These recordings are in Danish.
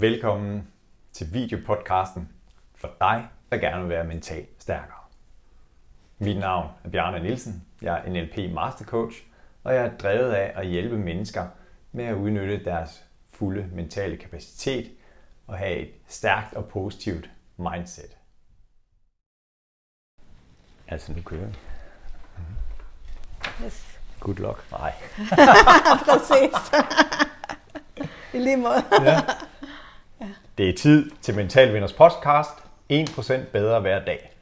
Velkommen til videopodcasten for dig, der gerne vil være mentalt stærkere. Mit navn er Bjarne Nielsen. Jeg er NLP Mastercoach, og jeg er drevet af at hjælpe mennesker med at udnytte deres fulde mentale kapacitet og have et stærkt og positivt mindset. Altså, nu kører vi. Yes. Good luck. Nej. Præcis. I lige måde. Ja. Det er tid til Mental Vinders podcast. 1% bedre hver dag.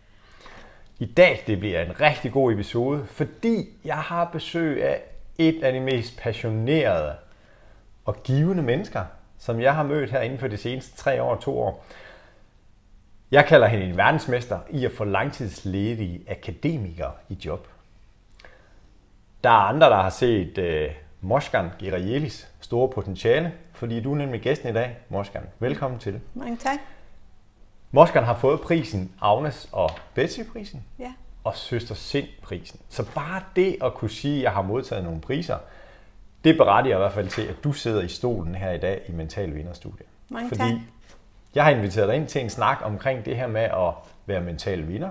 I dag det bliver en rigtig god episode, fordi jeg har besøg af et af de mest passionerede og givende mennesker, som jeg har mødt her inden for de seneste tre år og to år. Jeg kalder hende en verdensmester i at få langtidsledige akademikere i job. Der er andre, der har set øh, Moskan Girajelis store potentiale, fordi du er nemlig gæsten i dag, Moskan. Velkommen til. Mange tak. Moskan har fået prisen Agnes og Betsy-prisen Ja. og Søster Sind-prisen. Så bare det at kunne sige, at jeg har modtaget nogle priser, det berettiger i hvert fald til, at du sidder i stolen her i dag i Mental Vinderstudiet. Mange Fordi tak. jeg har inviteret dig ind til en snak omkring det her med at være mental vinder.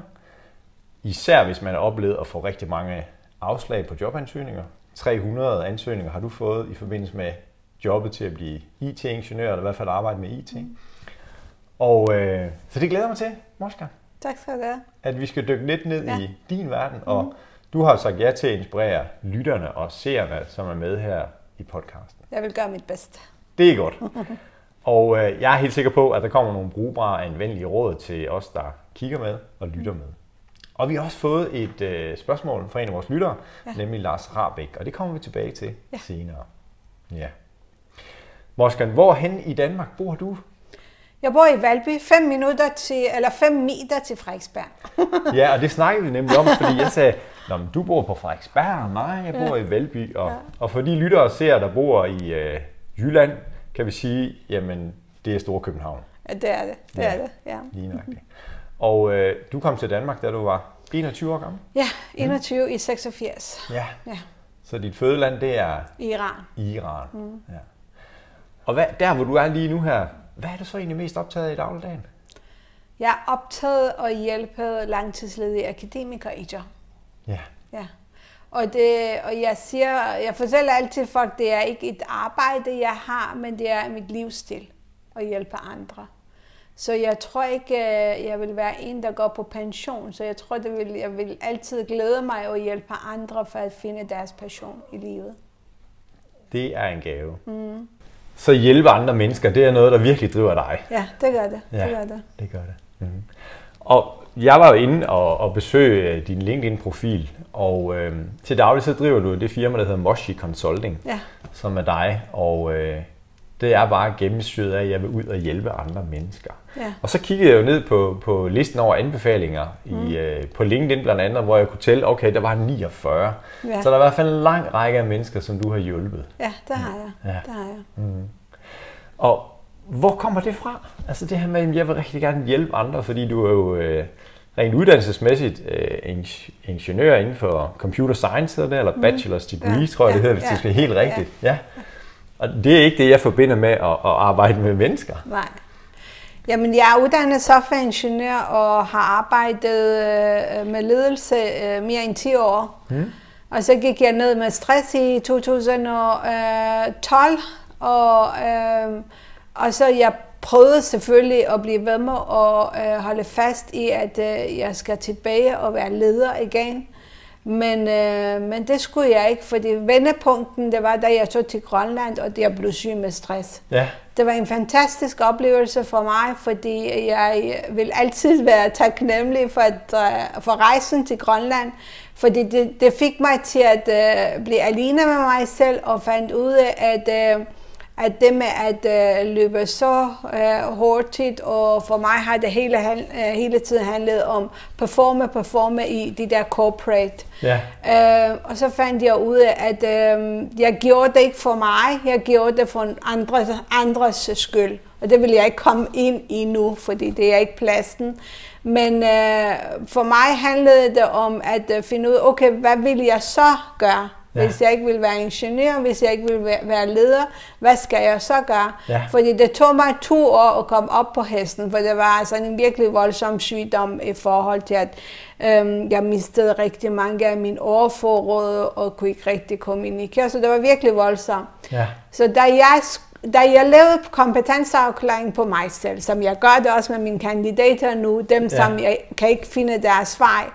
Især hvis man har oplevet at få rigtig mange afslag på jobansøgninger. 300 ansøgninger har du fået i forbindelse med jobbet til at blive IT-ingeniør, eller i hvert fald arbejde med IT. Og øh, så det glæder mig til, Moska, Tak skal du have. at vi skal dykke lidt ned ja. I din verden. Og du har sagt ja til at inspirere lytterne og seerne, som er med her i podcasten. Jeg vil gøre mit bedste. Det er godt. Og øh, jeg er helt sikker på, at der kommer nogle brugbare og anvendelige råd til os, der kigger med og lytter med. Og vi har også fået et øh, spørgsmål fra en af vores lyttere, ja. Nemlig Lars Rabeck, og det kommer vi tilbage til ja. Senere. Ja. Morskan, hvorhen i Danmark bor du? Jeg bor i Valby, 5 minutter til, eller 5 meter til Frederiksberg. Ja, og det snakkede vi nemlig om, fordi jeg sagde, Nå, men du bor på Frederiksberg, nej, jeg bor ja. i Valby. Og, ja. og for de lyttere og seere, der bor i øh, Jylland, kan vi sige, jamen, det er Store København. Ja, det er det. Det Ja. er det, ja. Lige nøjagtigt. Og øh, du kom til Danmark, da du var 21 år gammel. Ja, 21 i 86. Ja. Ja, Så dit fødeland, det er Iran. Iran. Mm. Ja. Og hvad, der, hvor du er lige nu her, hvad er du så egentlig mest optaget af i dagligdagen? Jeg er optaget og hjælpe langtidsledige akademikere i job. Ja. Ja. Og, det, og jeg siger, jeg fortæller altid folk, det er ikke et arbejde, jeg har, men det er mit livsstil at hjælpe andre. Så jeg tror ikke, øh, jeg vil være en, der går på pension. Så jeg tror, det vil, jeg vil altid glæde mig at hjælpe andre for at finde deres passion i livet. Det er en gave. Mm. Så hjælpe andre mennesker, det er noget, der virkelig driver dig. Ja, det gør det. Ja. det, gør det. Det gør det. Mm. Og jeg var jo inde og, og besøge øh, din LinkedIn-profil, og øh, til daglig så driver du det firma, der hedder Moshi Consulting, Ja. som er dig, og øh, det er bare gennemsyret af, at jeg vil ud og hjælpe andre mennesker. Ja. Og så kiggede jeg jo ned på, på listen over anbefalinger mm. i, øh, på LinkedIn blandt andet, hvor jeg kunne tælle, okay, der var 49. Ja. Så der er i hvert fald en lang række af mennesker, som du har hjulpet. Ja, det har jeg. Ja. Det har jeg. Og hvor kommer det fra? Altså det her med, at jeg vil rigtig gerne hjælpe andre, fordi du er jo øh, rent uddannelsesmæssigt øh, ing- ingeniør inden for computer science, det, eller bachelor's degree, Ja, tror jeg det ja, hedder, hvis ja, det skal helt ja. rigtigt. Ja. Og det er ikke det, jeg forbinder med at, at arbejde med mennesker. Nej. Jamen, jeg er uddannet softwareingeniør og har arbejdet øh, med ledelse øh, mere end 10 år. Mm. Og så gik jeg ned med stress i 2012, og, øh, og så jeg prøvede selvfølgelig at blive ved med at øh, holde fast i, at øh, jeg skal tilbage og være leder igen. Men, øh, men det skulle jeg ikke, fordi vendepunkten, det var, da jeg tog til Grønland, og jeg blev syg med stress. Ja, Det var en fantastisk oplevelse for mig, fordi jeg vil altid være taknemmelig for, at, øh, for rejsen til Grønland, fordi det, det fik mig til at uh, blive alene med mig selv og fandt ud af, at, uh, at det med at uh, løbe så uh, hurtigt, og for mig har det hele, uh, hele tiden handlet om performe, performe i de der corporate. ja, Øh, og så fandt jeg ud af, at øh, jeg gjorde det ikke for mig, jeg gjorde det for andres, andres skyld. Og det vil jeg ikke komme ind i nu, fordi det er ikke pladsen. Men øh, for mig handlede det om at øh, finde ud af, okay, hvad vil jeg så gøre Ja. Hvis jeg ikke vil være ingeniør, hvis jeg ikke vil være leder, hvad skal jeg så gøre? Ja. Fordi det tog mig to år at komme op på hesten, for det var altså en virkelig voldsom sygdom i forhold til, at øhm, jeg mistede rigtig mange af mine overforråd og kunne ikke rigtig kommunikere, så det var virkelig voldsomt. Ja. Så da jeg da jeg lavede kompetenceafklaring på mig selv, som jeg gør det også med mine kandidater nu, dem ja. som jeg kan ikke finde deres vej.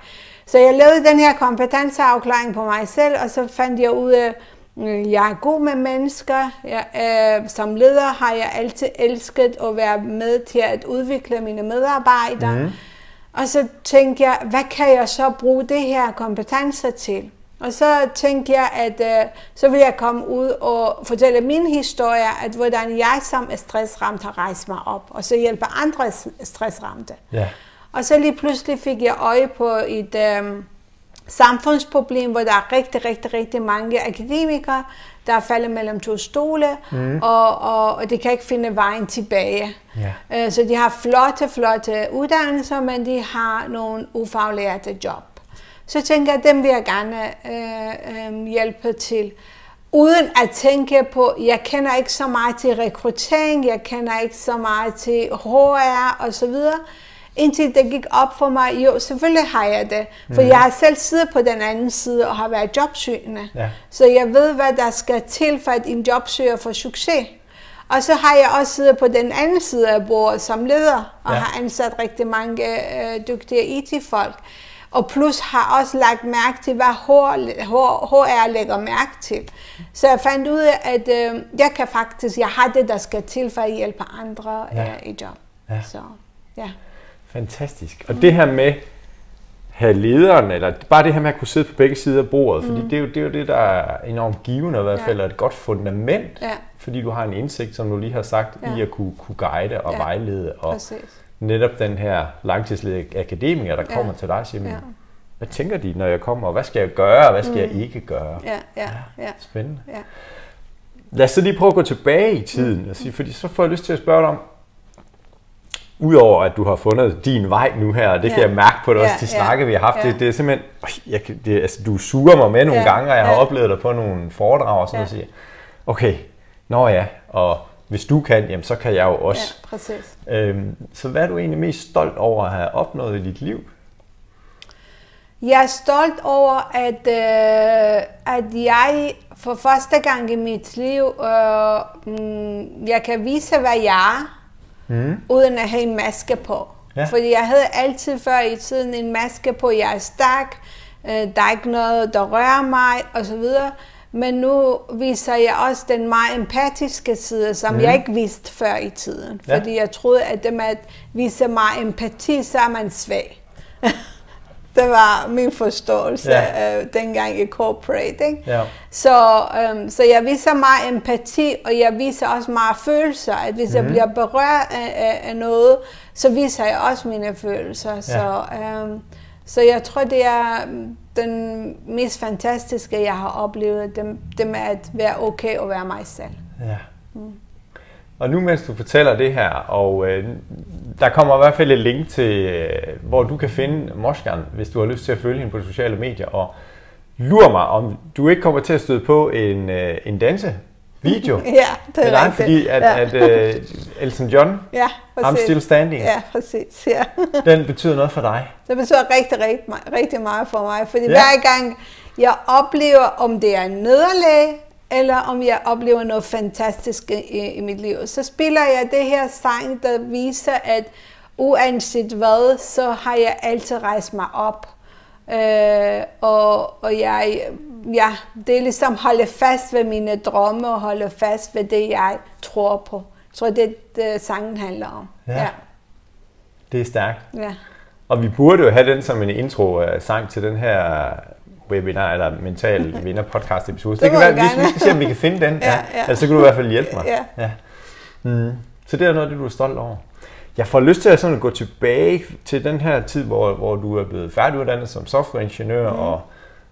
Så jeg lavede den her kompetenceafklaring på mig selv, og så fandt jeg ud af, at øh, jeg er god med mennesker. Jeg, øh, som leder har jeg altid elsket at være med til at udvikle mine medarbejdere. Mm. Og så tænkte jeg, hvad kan jeg så bruge det her kompetencer til? Og så tænkte jeg, at øh, så vil jeg komme ud og fortælle min historie, at hvordan jeg som stressramt har rejst mig op, og så hjælpe andre stressramte. Ja. Og så lige pludselig fik jeg øje på et øh, samfundsproblem, hvor der er rigtig, rigtig, rigtig mange akademikere, der er faldet mellem to stole, mm. og, og, og de kan ikke finde vejen tilbage. Ja. Øh, så de har flotte, flotte uddannelser, men de har nogle ufaglærte job så tænker jeg, at dem vil jeg gerne øh, øh, hjælpe til. Uden at tænke på, jeg kender ikke så meget til rekruttering, jeg kender ikke så meget til HR og så videre. Indtil det gik op for mig, jo, selvfølgelig har jeg det. For mm. jeg har selv siddet på den anden side og har været jobsøgende. Ja. Så jeg ved, hvad der skal til for, at en jobsøger får succes. Og så har jeg også siddet på den anden side af bordet som leder, og ja. har ansat rigtig mange øh, dygtige IT-folk. Og plus har også lagt mærke til, hvad HR lægger mærke til. Så jeg fandt ud af, at øh, jeg kan faktisk, jeg har det, der skal til for at hjælpe andre ja. øh, i job. Ja. Så, ja. Fantastisk. Og det her med have lederen, eller bare det her med at kunne sidde på begge sider af bordet, mm. fordi det er, jo, det er jo det, der er enormt givende, og i hvert fald ja. et godt fundament, ja. fordi du har en indsigt, som du lige har sagt, ja. i at kunne, kunne guide og ja. vejlede. Og, Præcis netop den her langtidsledige akademiker, der kommer ja. til dig og siger, ja. hvad tænker de, når jeg kommer, og hvad skal jeg gøre, og hvad skal mm. jeg ikke gøre? Ja, ja, ja. Spændende. Ja. Lad os så lige prøve at gå tilbage i tiden, mm. og sige, fordi så får jeg lyst til at spørge dig om, Udover at du har fundet din vej nu her, og det ja. kan jeg mærke på det også, de ja. snakke vi har haft, ja. det, det er simpelthen, jeg, det, altså, du suger mig med nogle ja. gange, og jeg har ja. oplevet dig på nogle foredrag og sådan ja. noget, og siger, okay, nå ja, og hvis du kan, jamen, så kan jeg jo også. Ja, præcis. Øhm, så hvad er du egentlig mest stolt over at have opnået i dit liv? Jeg er stolt over, at, øh, at jeg for første gang i mit liv, øh, mm, jeg kan vise, hvad jeg er, mm. uden at have en maske på. Ja. Fordi jeg havde altid før i tiden en maske på, jeg er stærk, øh, der er ikke noget, der rører mig, osv. Men nu viser jeg også den meget empatiske side, som mm. jeg ikke vidste før i tiden. Ja. Fordi jeg troede, at det med at vise meget empati, så er man svag. det var min forståelse ja. øh, dengang i corporate. Ikke? Ja. Så, øhm, så jeg viser meget empati, og jeg viser også meget følelser. At hvis mm. jeg mhm. bliver berørt af, af, af noget, så viser jeg også mine følelser. Ja. Så, øhm, så jeg tror, det er den mest fantastiske, jeg har oplevet, det, det med at være okay og være mig selv. Ja. Mm. Og nu mens du fortæller det her, og øh, der kommer i hvert fald et link til, øh, hvor du kan finde Moskan, hvis du har lyst til at følge hende på de sociale medier, og lur mig, om du ikke kommer til at støde på en, øh, en danse video. ja, det er rigtigt. fordi at, ja. at uh, Elton John, ja, I'm Still Standing, ja, præcis, ja. den betyder noget for dig. Det betyder rigtig, rigtig, rigtig meget for mig, fordi ja. hver gang jeg oplever, om det er nederlag, eller om jeg oplever noget fantastisk i, i mit liv, så spiller jeg det her sang, der viser, at uanset hvad, så har jeg altid rejst mig op. Øh, og, og jeg, ja, det er ligesom holde fast ved mine drømme og holde fast ved det, jeg tror på. Jeg tror, det det, sangen handler om. Ja. ja. Det er stærkt. Ja. Og vi burde jo have den som en intro-sang til den her webinar eller mental vinder podcast episode. Det, det kan være, vi, vi skal se, om vi kan finde den. ja, ja. Altså, så kan du i hvert fald hjælpe mig. Ja. Ja. Mm. Så det er noget, det du er stolt over. Jeg får lyst til at sådan gå tilbage til den her tid, hvor, hvor du er blevet færdiguddannet som softwareingeniør, mm. og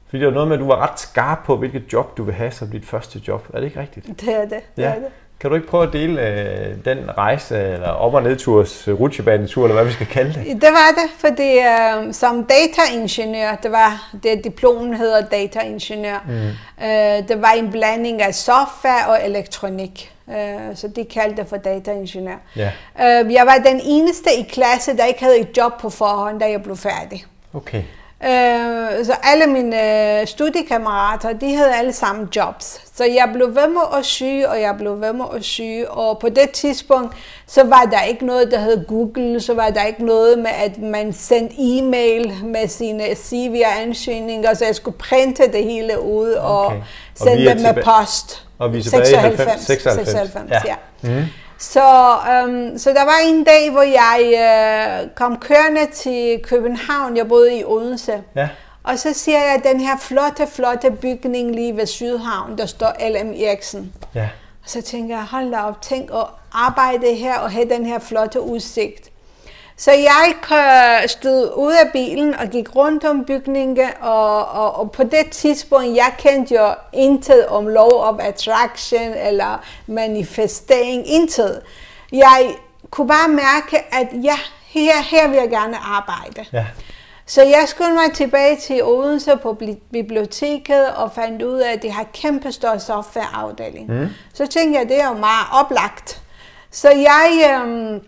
fordi det var noget med, at du var ret skarp på, hvilket job du vil have som dit første job. Er det ikke rigtigt? Det er det. det, ja. er det. Kan du ikke prøve at dele øh, den rejse, eller op- og nedturs øh, rutsjebanetur, eller hvad vi skal kalde det? Det var det, fordi øh, som dataingeniør, det var det diplom hedder dataingeniør, mm. øh, det var en blanding af software og elektronik. Øh, så de kaldte det for dataingeniør. Ja. Øh, jeg var den eneste i klasse, der ikke havde et job på forhånd, da jeg blev færdig. Okay. Øh, så alle mine studiekammerater, de havde alle sammen jobs. Så jeg blev ved med at syge, og jeg blev ved med at syge. Og på det tidspunkt, så var der ikke noget, der hed Google. Så var der ikke noget med, at man sendte e-mail med sine CV og ansøgninger. Så jeg skulle printe det hele ud og Okay. Og sende det med post. Og vi er tilbage i 96, 96. 96 Ja. ja. Mm. Så, øhm, så der var en dag, hvor jeg øh, kom kørende til København. Jeg boede i Odense. Ja. Og så ser jeg den her flotte, flotte bygning lige ved Sydhavn, der står LM Eriksen. Ja. Og så tænker jeg, hold da op, tænk at arbejde her og have den her flotte udsigt. Så jeg øh, stod ud af bilen og gik rundt om bygningen, og, og, og på det tidspunkt, jeg kendte jo intet om law of attraction eller manifestering, intet. Jeg kunne bare mærke, at ja, her, her vil jeg gerne arbejde. Ja. Så jeg skulle mig tilbage til Odense på bli- biblioteket og fandt ud af, at de har kæmpe stor softwareafdeling. Mm. Så tænkte jeg, det er jo meget oplagt. Så jeg øhm,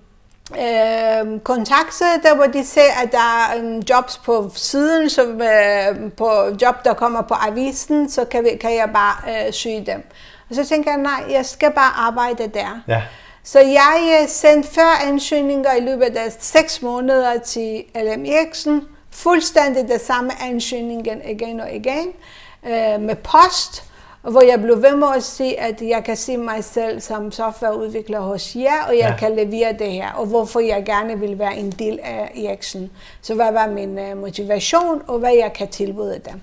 øhm, kontaktede der, hvor de ser, at der er jobs på siden, så øh, på job, der kommer på avisen, så kan, vi, kan jeg bare øh, syge dem. Og så tænker jeg, nej, jeg skal bare arbejde der. Ja. Så jeg øh, sendte før ansøgninger i løbet af seks måneder til LM Eriksen. Fuldstændig det samme ansøgningen igen og igen. Øh, med post, hvor jeg blev ved med at sige, at jeg kan se mig selv som softwareudvikler hos jer, og jeg Ja. kan levere det her, og hvorfor jeg gerne vil være en del af Eriksen. Så hvad var min øh, motivation, og hvad jeg kan tilbyde dem.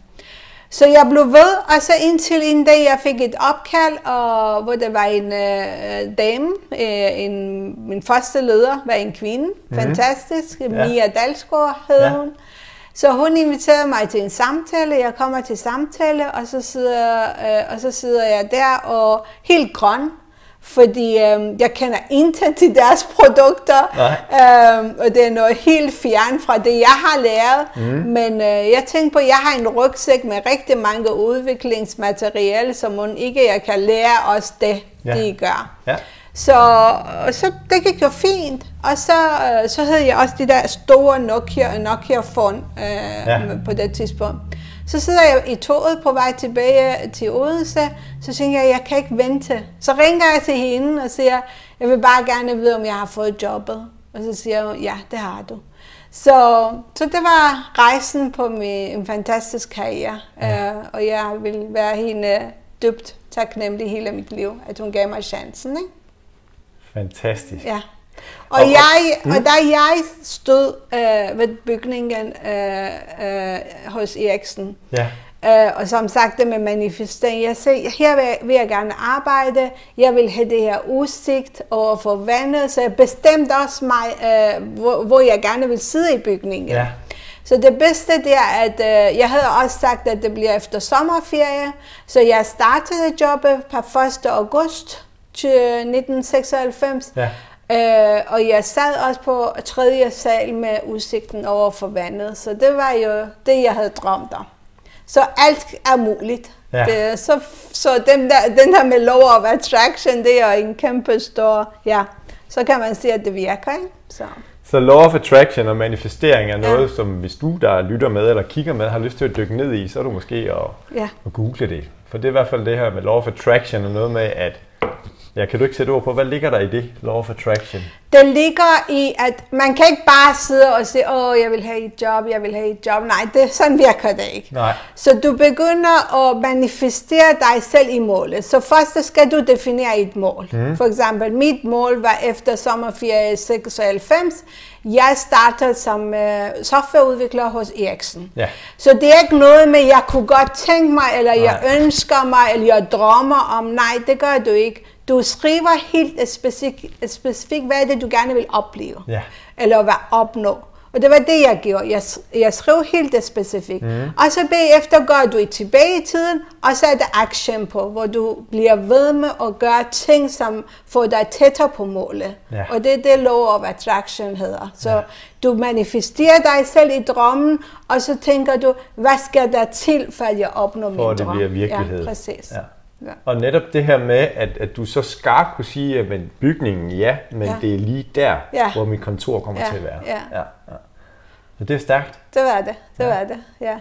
Så jeg blev ved, og så indtil en dag, jeg fik et opkald, og, hvor der var en øh, dame, øh, en, min første leder var en kvinde, mm. fantastisk, ja. Mia Dalsgaard hed ja. hun. Så hun inviterede mig til en samtale, jeg kommer til samtale, og så sidder, øh, og så sidder jeg der og helt grøn, fordi øh, jeg kender intet til deres produkter, Nej. øh, og det er noget helt fjern fra det, jeg har lært. Mm. Men øh, jeg tænkte på, at jeg har en rygsæk med rigtig mange udviklingsmateriale, som hun ikke jeg kan lære os det, ja. de gør. Ja. Så, og så det gik jo fint, og så, øh, så havde jeg også de der store Nokia, Nokia phone øh, ja. på det tidspunkt. Så sidder jeg i toget på vej tilbage til Odense, så tænker jeg, jeg kan ikke vente. Så ringer jeg til hende og siger, jeg vil bare gerne vide, om jeg har fået jobbet. Og så siger hun, ja, det har du. Så, så det var rejsen på min en fantastisk karriere, ja. øh, og jeg vil være hende dybt taknemmelig hele mit liv, at hun gav mig chancen. Ikke? Fantastisk. Ja. Og, Og- jeg, og da jeg stod øh, ved bygningen øh, øh, hos Eriksen, Ja. øh, og som sagt det med manifestering, jeg sagde, her vil, vil jeg gerne arbejde, jeg vil have det her udsigt over for vandet, så jeg bestemte også mig, øh, hvor, hvor jeg gerne vil sidde i bygningen. Ja. Så det bedste det er, at øh, jeg havde også sagt, at det bliver efter sommerferie, så jeg startede jobbet per 1. august til 1996. Ja. Øh, og jeg sad også på tredje sal med udsigten over for vandet, så det var jo det, jeg havde drømt om. Så alt er muligt. Ja. Det, så så den, der, den der med law of attraction, det er en kæmpe stor, ja, så kan man sige, at det virker, ikke? Så. Så law of attraction og manifestering er noget, Ja. som hvis du, der lytter med eller kigger med, har lyst til at dykke ned i, så er du måske at, Ja. at google det. For det er i hvert fald det her med law of attraction og noget med, at Ja, kan du ikke sætte ord på, hvad ligger der i det, law of attraction? Det ligger i, at man kan ikke bare sidde og sige, åh, jeg vil have et job, jeg vil have et job. Nej, det, sådan virker det ikke. Nej. Så du begynder at manifestere dig selv i målet. Så først skal du definere et mål. Mm. For eksempel, mit mål var efter sommerferie 96. Jeg startede som øh, softwareudvikler hos Eriksen. Ja. Så det er ikke noget med, jeg kunne godt tænke mig, eller jeg Nej. ønsker mig, eller jeg drømmer om. Nej, det gør du ikke. Du skriver helt specifikt, specifik, hvad er det, du gerne vil opleve. Ja. Eller hvad opnå. Og det var det, jeg gjorde. Jeg, jeg skrev helt det specifikt. Mm. Og så bagefter går du tilbage i tiden, og så er det action på, hvor du bliver ved med at gøre ting, som får dig tættere på målet. Ja. Og det er det law of attraction hedder. Så ja. du manifesterer dig selv i drømmen, og så tænker du, hvad skal der til, at jeg opnår min drøm? For det bliver virkelighed. Ja, præcis. Ja. Ja. Og netop det her med, at, at du så skarpt kunne sige, at men bygningen, ja, men ja. det er lige der, ja. hvor mit kontor kommer ja. til at være. Ja. Ja. Ja. Så det er stærkt. Det var det, det ja. var det, ja.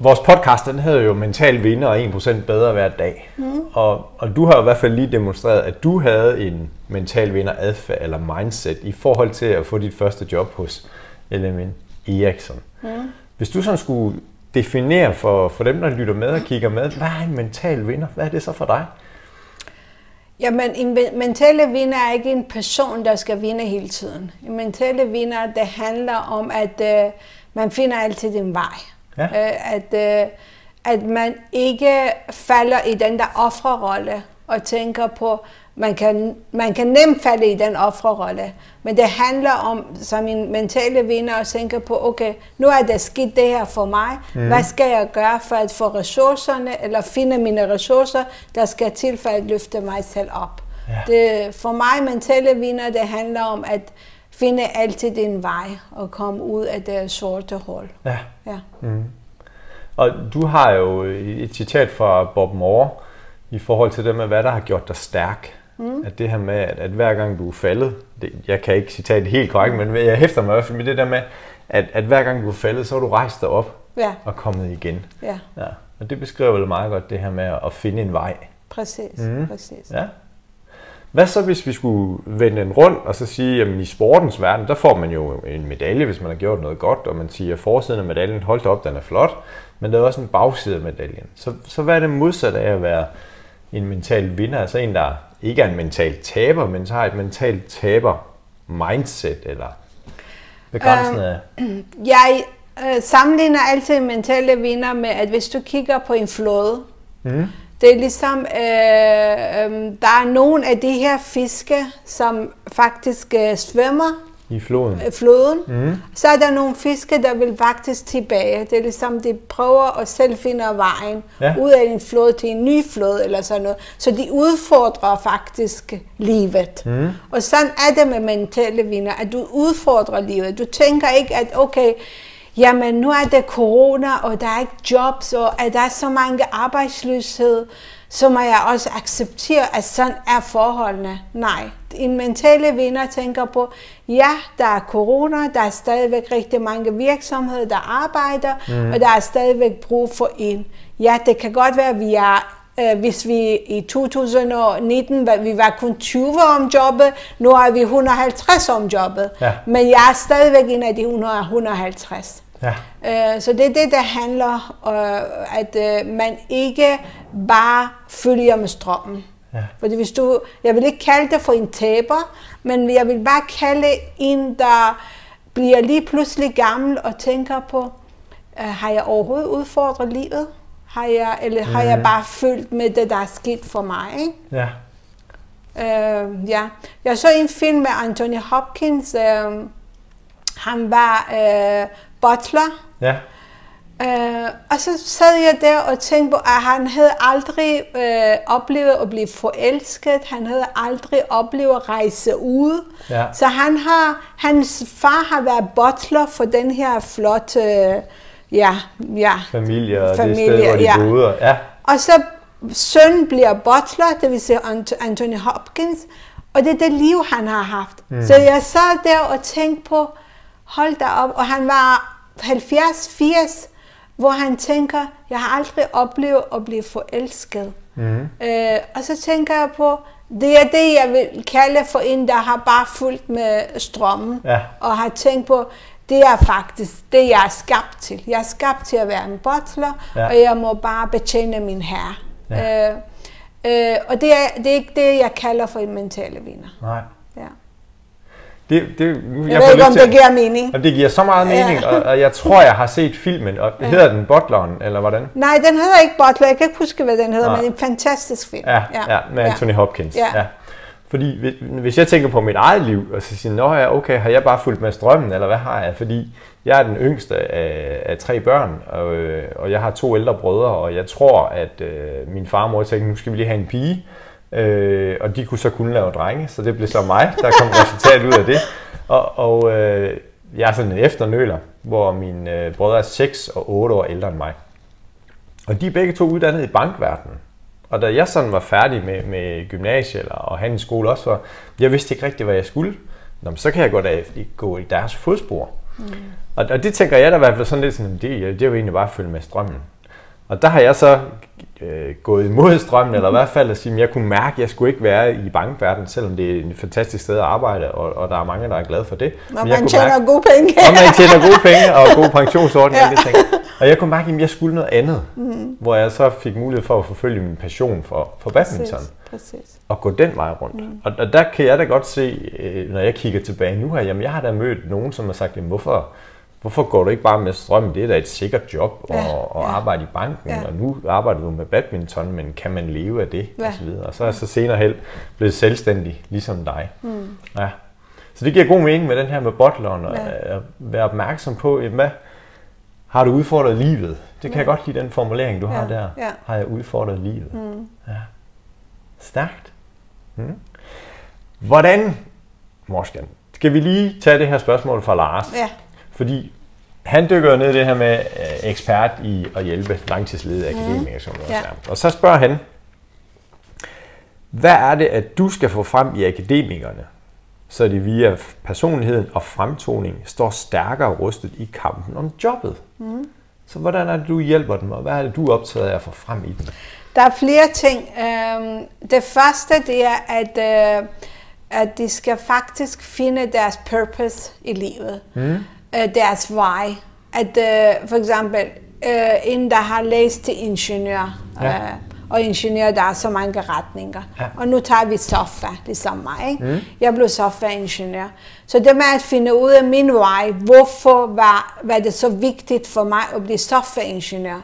Vores podcast, den hedder jo Mental Vinder og 1% bedre hver dag. Mm. Og, og du har i hvert fald lige demonstreret, at du havde en mental vinder adfærd eller mindset i forhold til at få dit første job hos LMN Eriksson. Mm. Hvis du sådan skulle definere for, for dem, der lytter med og kigger med, hvad er en mental vinder? Hvad er det så for dig? Jamen, en mentale vinder er ikke en person, der skal vinde hele tiden. En mentale vinder, det handler om, at uh, man finder altid en vej. Ja. Uh, at, uh, at man ikke falder i den der offerrolle og tænker på, man kan, man kan nemt falde i den offerrolle, men det handler om, som en mentale vinder, at tænke på, okay, nu er det skidt det her for mig. Mm. Hvad skal jeg gøre for at få ressourcerne, eller finde mine ressourcer, der skal til for at løfte mig selv op? Ja. Det, for mig, mentale vinder, det handler om at finde altid en vej og komme ud af det sorte hul. Ja. ja. Mm. Og du har jo et citat fra Bob Moore i forhold til det med, hvad der har gjort dig stærk. Mm. At det her med, at, at hver gang du er faldet, det, jeg kan ikke citere det helt korrekt, men jeg hæfter mig fald med det der med, at, at hver gang du er faldet, så har du rejst dig op ja. og kommet igen. Ja. ja. Og det beskriver vel meget godt det her med at finde en vej. Præcis, mm. præcis. Ja. Hvad så, hvis vi skulle vende en rundt og så sige, at i sportens verden, der får man jo en medalje, hvis man har gjort noget godt, og man siger, at forsiden af medaljen, hold op, den er flot, men der er også en bagside af medaljen. Så, så hvad er det modsat af at være en mental vinder, altså en, der ikke er en mental taber, men så har et mentalt taber mindset, eller begrænsende af? Øh, jeg øh, sammenligner altid mentale vinder med, at hvis du kigger på en flåde, mm. det er ligesom, øh, øh, der er nogle af de her fiske, som faktisk øh, svømmer i floden. Øh, floden. Mm. Så er der nogle fiske, der vil faktisk tilbage. Det er ligesom, de prøver at selv finde vejen ja. ud af en flod til en ny flod eller sådan noget. Så de udfordrer faktisk livet. Mm. Og sådan er det med mentale vinder, at du udfordrer livet. Du tænker ikke, at okay, jamen nu er det corona, og der er ikke jobs, og at der er så mange arbejdsløshed så må jeg også acceptere, at sådan er forholdene. Nej, en mentale vinder tænker på, ja, der er corona, der er stadigvæk rigtig mange virksomheder, der arbejder, mm. og der er stadigvæk brug for en. Ja, det kan godt være, at vi er øh, hvis vi i 2019 var, vi var kun 20 om jobbet, nu er vi 150 om jobbet. Ja. Men jeg er stadigvæk en af de 150. Ja. Øh, så det er det, der handler øh, at øh, man ikke bare følger med strømmen. Ja. Fordi hvis du, jeg vil ikke kalde det for en taber, men jeg vil bare kalde en, der bliver lige pludselig gammel og tænker på, øh, har jeg overhovedet udfordret livet? Har jeg, eller har jeg bare følt med det, der er sket for mig? Ikke? Ja. Øh, ja. Jeg så en film med Anthony Hopkins. Øh, han var øh, butler. Ja. Øh, og så sad jeg der og tænkte på, at han havde aldrig øh, oplevet at blive forelsket. Han havde aldrig oplevet at rejse ud. Ja. Så han har, hans far har været butler for den her flotte ja, ja, familie, og familie, det sted, hvor de ja. boede. Ja. Og så søn bliver butler, det vil sige Anthony Hopkins, og det er det liv, han har haft. Mm. Så jeg sad der og tænkte på, hold da op, og han var 70-80, hvor han tænker, jeg har aldrig oplevet at blive forelsket. Mm. Øh, og så tænker jeg på, det er det, jeg vil kalde for en, der har bare fulgt med strømmen, ja. og har tænkt på, det er faktisk det, jeg er skabt til. Jeg er skabt til at være en butler, ja. og jeg må bare betjene min herre. Ja. Øh, øh, og det er, det er ikke det, jeg kalder for en mentale vinder. Nej. Det, det, jeg, jeg ved ikke, om det giver mening. Og det giver så meget mening, ja. og, og jeg tror, jeg har set filmen. Og ja. hedder den Butleren, eller hvordan? Nej, den hedder ikke Butler. Jeg kan ikke huske, hvad den hedder, ja. men en fantastisk film. Ja, ja, ja med Anthony ja. Hopkins. Ja. ja. Fordi hvis jeg tænker på mit eget liv, og så siger nå ja, okay, har jeg bare fulgt med strømmen, eller hvad har jeg? Fordi jeg er den yngste af, af tre børn, og, øh, og jeg har to ældre brødre, og jeg tror, at øh, min far og mor tænkte, nu skal vi lige have en pige. Øh, og de kunne så kun lave drenge, så det blev så mig, der kom resultat ud af det. Og, og øh, jeg er sådan en efternøler, hvor mine øh, brødre er 6 og 8 år ældre end mig. Og de er begge to uddannet i bankverdenen. Og da jeg sådan var færdig med, med gymnasiet eller, og handelsskole også, var, jeg vidste ikke rigtig, hvad jeg skulle. Nå, så kan jeg gå, der, gå i deres fodspor. Mm. Og, og det tænker jeg da i hvert fald sådan lidt sådan, det, det er jo egentlig bare at følge med strømmen. Og der har jeg så øh, gået imod strømmen, eller i hvert fald at sige, at jeg kunne mærke, at jeg skulle ikke være i bankverdenen, selvom det er et fantastisk sted at arbejde, og, og der er mange, der er glade for det. Og Men man tjener mærke, gode penge. og man tjener gode penge og gode pensionsordninger. ja. ting. Og jeg kunne mærke, at jeg skulle noget andet, mm. hvor jeg så fik mulighed for at forfølge min passion for, for badminton. Præcis. Præcis. Og gå den vej rundt. Mm. Og, og der kan jeg da godt se, øh, når jeg kigger tilbage nu her, jamen jeg har da mødt nogen, som har sagt, jamen, hvorfor, hvorfor går du ikke bare med strøm? Det er da et sikkert job at, ja, at ja. arbejde i banken, ja. og nu arbejder du med badminton, men kan man leve af det? Ja. Og, så videre. og så er jeg så senere hen blevet selvstændig, ligesom dig. Mm. Ja. Så det giver god mening med den her med bottleren, og ja. at være opmærksom på, hvad har du udfordret livet? Det kan ja. jeg godt lide, den formulering, du ja. har der. Ja. Har jeg udfordret livet? Mm. Ja. Stærkt. Mm. Hvordan, Morskan, skal vi lige tage det her spørgsmål fra Lars? Ja. Fordi han dykker ned i det her med øh, ekspert i at hjælpe langtidsledede mm. akademikere, som ja. Og så spørger han, hvad er det, at du skal få frem i akademikerne, så det via personligheden og fremtoning står stærkere rustet i kampen om jobbet? Mm. Så hvordan er det, du hjælper dem, og hvad er det, du er optaget af at få frem i dem? Der er flere ting. Øhm, det første det er, at, øh, at de skal faktisk finde deres purpose i livet. Mm øh, deres vej. At øh, for eksempel øh, en, der har læst til ingeniør, ja. øh, og ingeniør, der er så mange retninger. Ja. Og nu tager vi software, ligesom mig. Ikke? Mm. Jeg blev softwareingeniør. Så det med at finde ud af min vej, hvorfor var, var det så vigtigt for mig at blive softwareingeniør.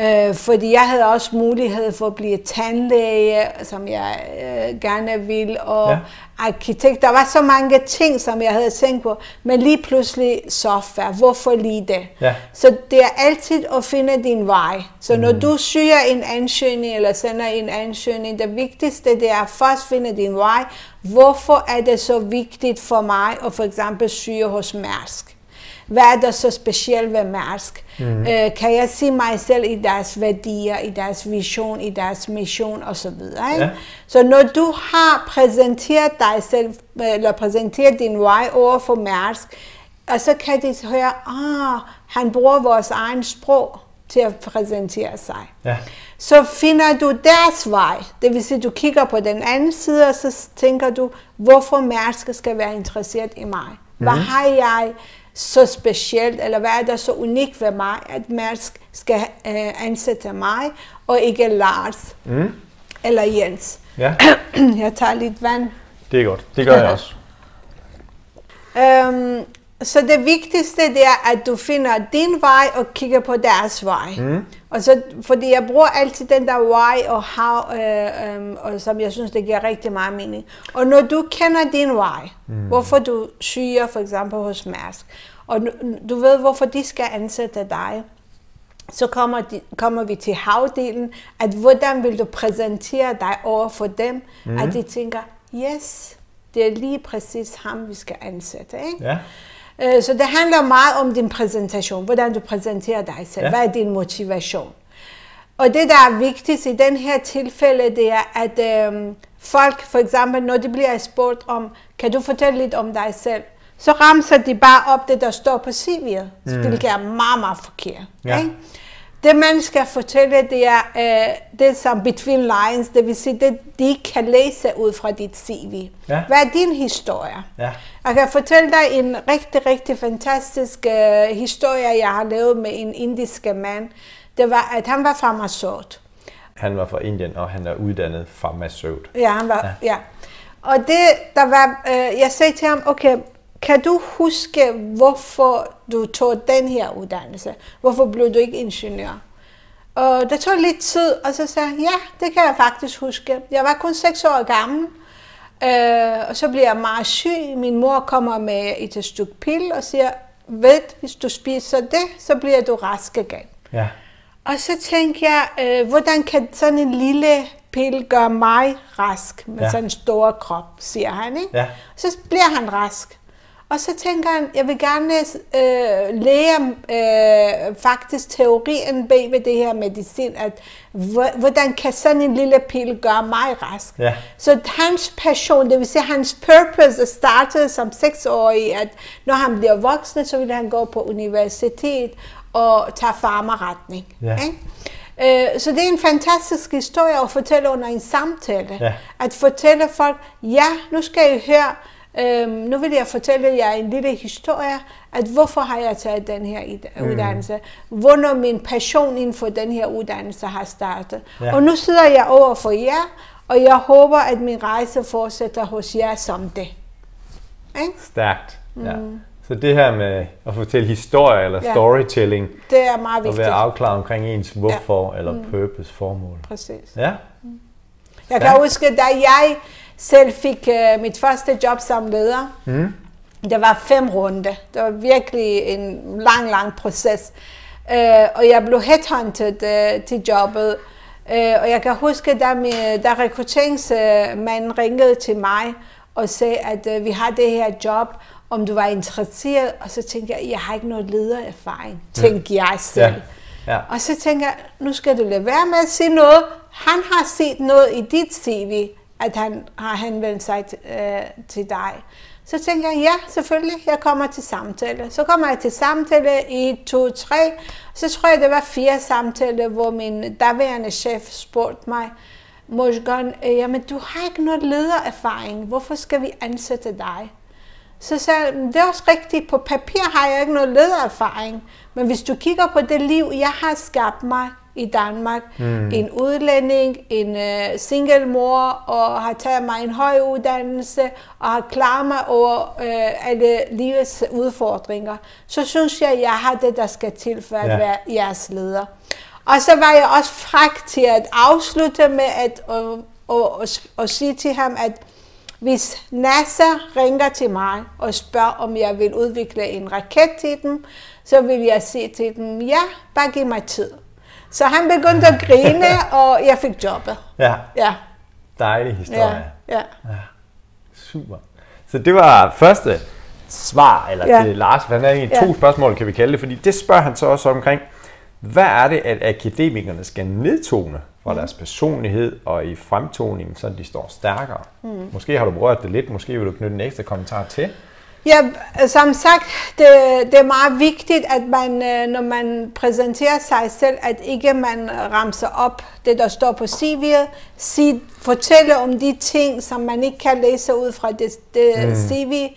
Øh, fordi jeg havde også mulighed for at blive tandlæge, som jeg øh, gerne ville, og ja. Arkitekt. Der var så mange ting, som jeg havde tænkt på, men lige pludselig software. Hvorfor lige det? Ja. Så det er altid at finde din vej. Så når mm. du syger en ansøgning, eller sender en ansøgning, det vigtigste det er først finde din vej. Hvorfor er det så vigtigt for mig at for eksempel syge hos Mærsk? Hvad er der så specielt ved Mærsk? Mm. Øh, kan jeg se mig selv i deres værdier, i deres vision, i deres mission osv.? Ja. Så når du har præsenteret dig selv, eller præsenteret din vej over for Mærsk, og så kan de høre, ah, han bruger vores egen sprog til at præsentere sig. Ja. Så finder du deres vej. Det vil sige, du kigger på den anden side, og så tænker du, hvorfor Mærsk skal være interesseret i mig. Hvad mm. har jeg så specielt, eller hvad er der så unikt ved mig, at Mærsk skal øh, ansætte mig, og ikke Lars mm. eller Jens. Ja. Jeg tager lidt vand. Det er godt. Det gør jeg også. øhm, så det vigtigste det er, at du finder din vej og kigger på deres vej. Mm. Og så, fordi jeg bruger altid den der why og how, øh, øh, og som jeg synes, det giver rigtig meget mening. Og når du kender din vej, mm. hvorfor du syger for eksempel hos Mærsk, og du ved, hvorfor de skal ansætte dig, så kommer, de, kommer vi til havdelen, at hvordan vil du præsentere dig over for dem, mm. at de tænker, yes, det er lige præcis ham, vi skal ansætte. Ikke? Ja. Øh, så det handler meget om din præsentation, hvordan du præsenterer dig selv. Ja. Hvad er din motivation? Og det, der er vigtigt i den her tilfælde, det er, at øhm, folk, for eksempel, når de bliver spurgt om, kan du fortælle lidt om dig selv? Så ramser de bare op det, der står på CV'et, mm. hvilket er meget, meget forkert. Ja. Ikke? Det man skal fortælle, det er uh, det som between lines, det vil sige, det de kan læse ud fra dit CV. Ja. Hvad er din historie? Ja. Jeg kan fortælle dig en rigtig, rigtig fantastisk uh, historie, jeg har lavet med en indisk mand. Det var, at han var farmaceut. Han var fra Indien, og han er uddannet farmaceut. Ja, han var, ja. ja. Og det, der var, uh, jeg sagde til ham, okay, kan du huske, hvorfor du tog den her uddannelse? Hvorfor blev du ikke ingeniør? Og det tog lidt tid, og så sagde jeg, ja, det kan jeg faktisk huske. Jeg var kun 6 år gammel, Øh, og så bliver jeg meget syg. Min mor kommer med et stykke pil og siger, ved, hvis du spiser det, så bliver du rask igen. Ja. Og så tænker jeg, øh, hvordan kan sådan en lille pil gøre mig rask med ja. sådan en stor krop, siger han. Ikke? Ja. Så bliver han rask. Og så tænker han, jeg vil gerne øh, lære øh, faktisk teorien bag ved det her medicin, at hvor- hvordan kan sådan en lille pil gøre mig rask? Ja. Så hans passion, det vil sige hans purpose, startede som seksårig, at når han bliver voksen, så vil han gå på universitet og tage farmerretning. Ja. Ikke? Øh, Så det er en fantastisk historie at fortælle under en samtale. Ja. At fortælle folk, ja, nu skal I høre, øhm, nu vil jeg fortælle jer en lille historie, at hvorfor har jeg taget den her id- uddannelse? Hvornår min passion inden for den her uddannelse har startet. Ja. Og nu sidder jeg over for jer, og jeg håber, at min rejse fortsætter hos jer som det. Ikke? Stærkt. Ja. Så det her med at fortælle historie eller Mm. Ja. storytelling, Det er meget vigtigt. være afklaret omkring ens hvorfor eller purpose, formål. Præcis. Ja, Jeg kan huske, da jeg selv fik uh, mit første job som leder, mm. der var fem runder. Det var virkelig en lang, lang proces. Uh, og jeg blev headhunted uh, til jobbet. Uh, og jeg kan huske, da, min, da rekrutteringsmanden ringede til mig og sagde, at uh, vi har det her job, om du var interesseret. Og så tænkte jeg, jeg har ikke noget ledererfaring, tænkte jeg selv. Ja. Ja. Og så tænker jeg, nu skal du lade være med at sige noget. Han har set noget i dit CV, at han har henvendt sig øh, til dig. Så tænker jeg, ja, selvfølgelig, jeg kommer til samtale. Så kommer jeg til samtale i to, tre. Så tror jeg, det var fire samtaler, hvor min daværende chef spurgte mig, Mosgon, øh, jamen du har ikke noget ledererfaring. Hvorfor skal vi ansætte dig? Så sagde jeg, det er også rigtigt, på papir har jeg ikke noget ledererfaring, men hvis du kigger på det liv, jeg har skabt mig i Danmark, mm. en udlænding, en uh, single mor, og har taget mig en høj uddannelse, og har klaret mig over uh, alle livets udfordringer, så synes jeg, jeg har det, der skal til for at Ja. ja. være jeres leder. Og så var jeg også fræk til at afslutte med at og, og, og, og sige til ham, at hvis NASA ringer til mig og spørger, om jeg vil udvikle en raket til dem, så vil jeg sige til dem, ja, bare giv mig tid. Så han begyndte at grine, og jeg fik jobbet. ja. Ja, Dejlig historie. ja, ja. Super. Så det var første svar, eller ja. Ja. til Lars. Han har egentlig to Ja. spørgsmål, kan vi kalde det, fordi det spørger han så også omkring, hvad er det, at akademikerne skal nedtone fra deres personlighed og i fremtoningen, så de står stærkere? Mm. Måske har du berørt det lidt, måske vil du knytte en ekstra kommentar til. Ja, som sagt, det, det er meget vigtigt, at man, øh, når man præsenterer sig selv, at ikke man ramser op det, der står på CV'et, sig, fortælle om de ting, som man ikke kan læse ud fra det, det mm. CV.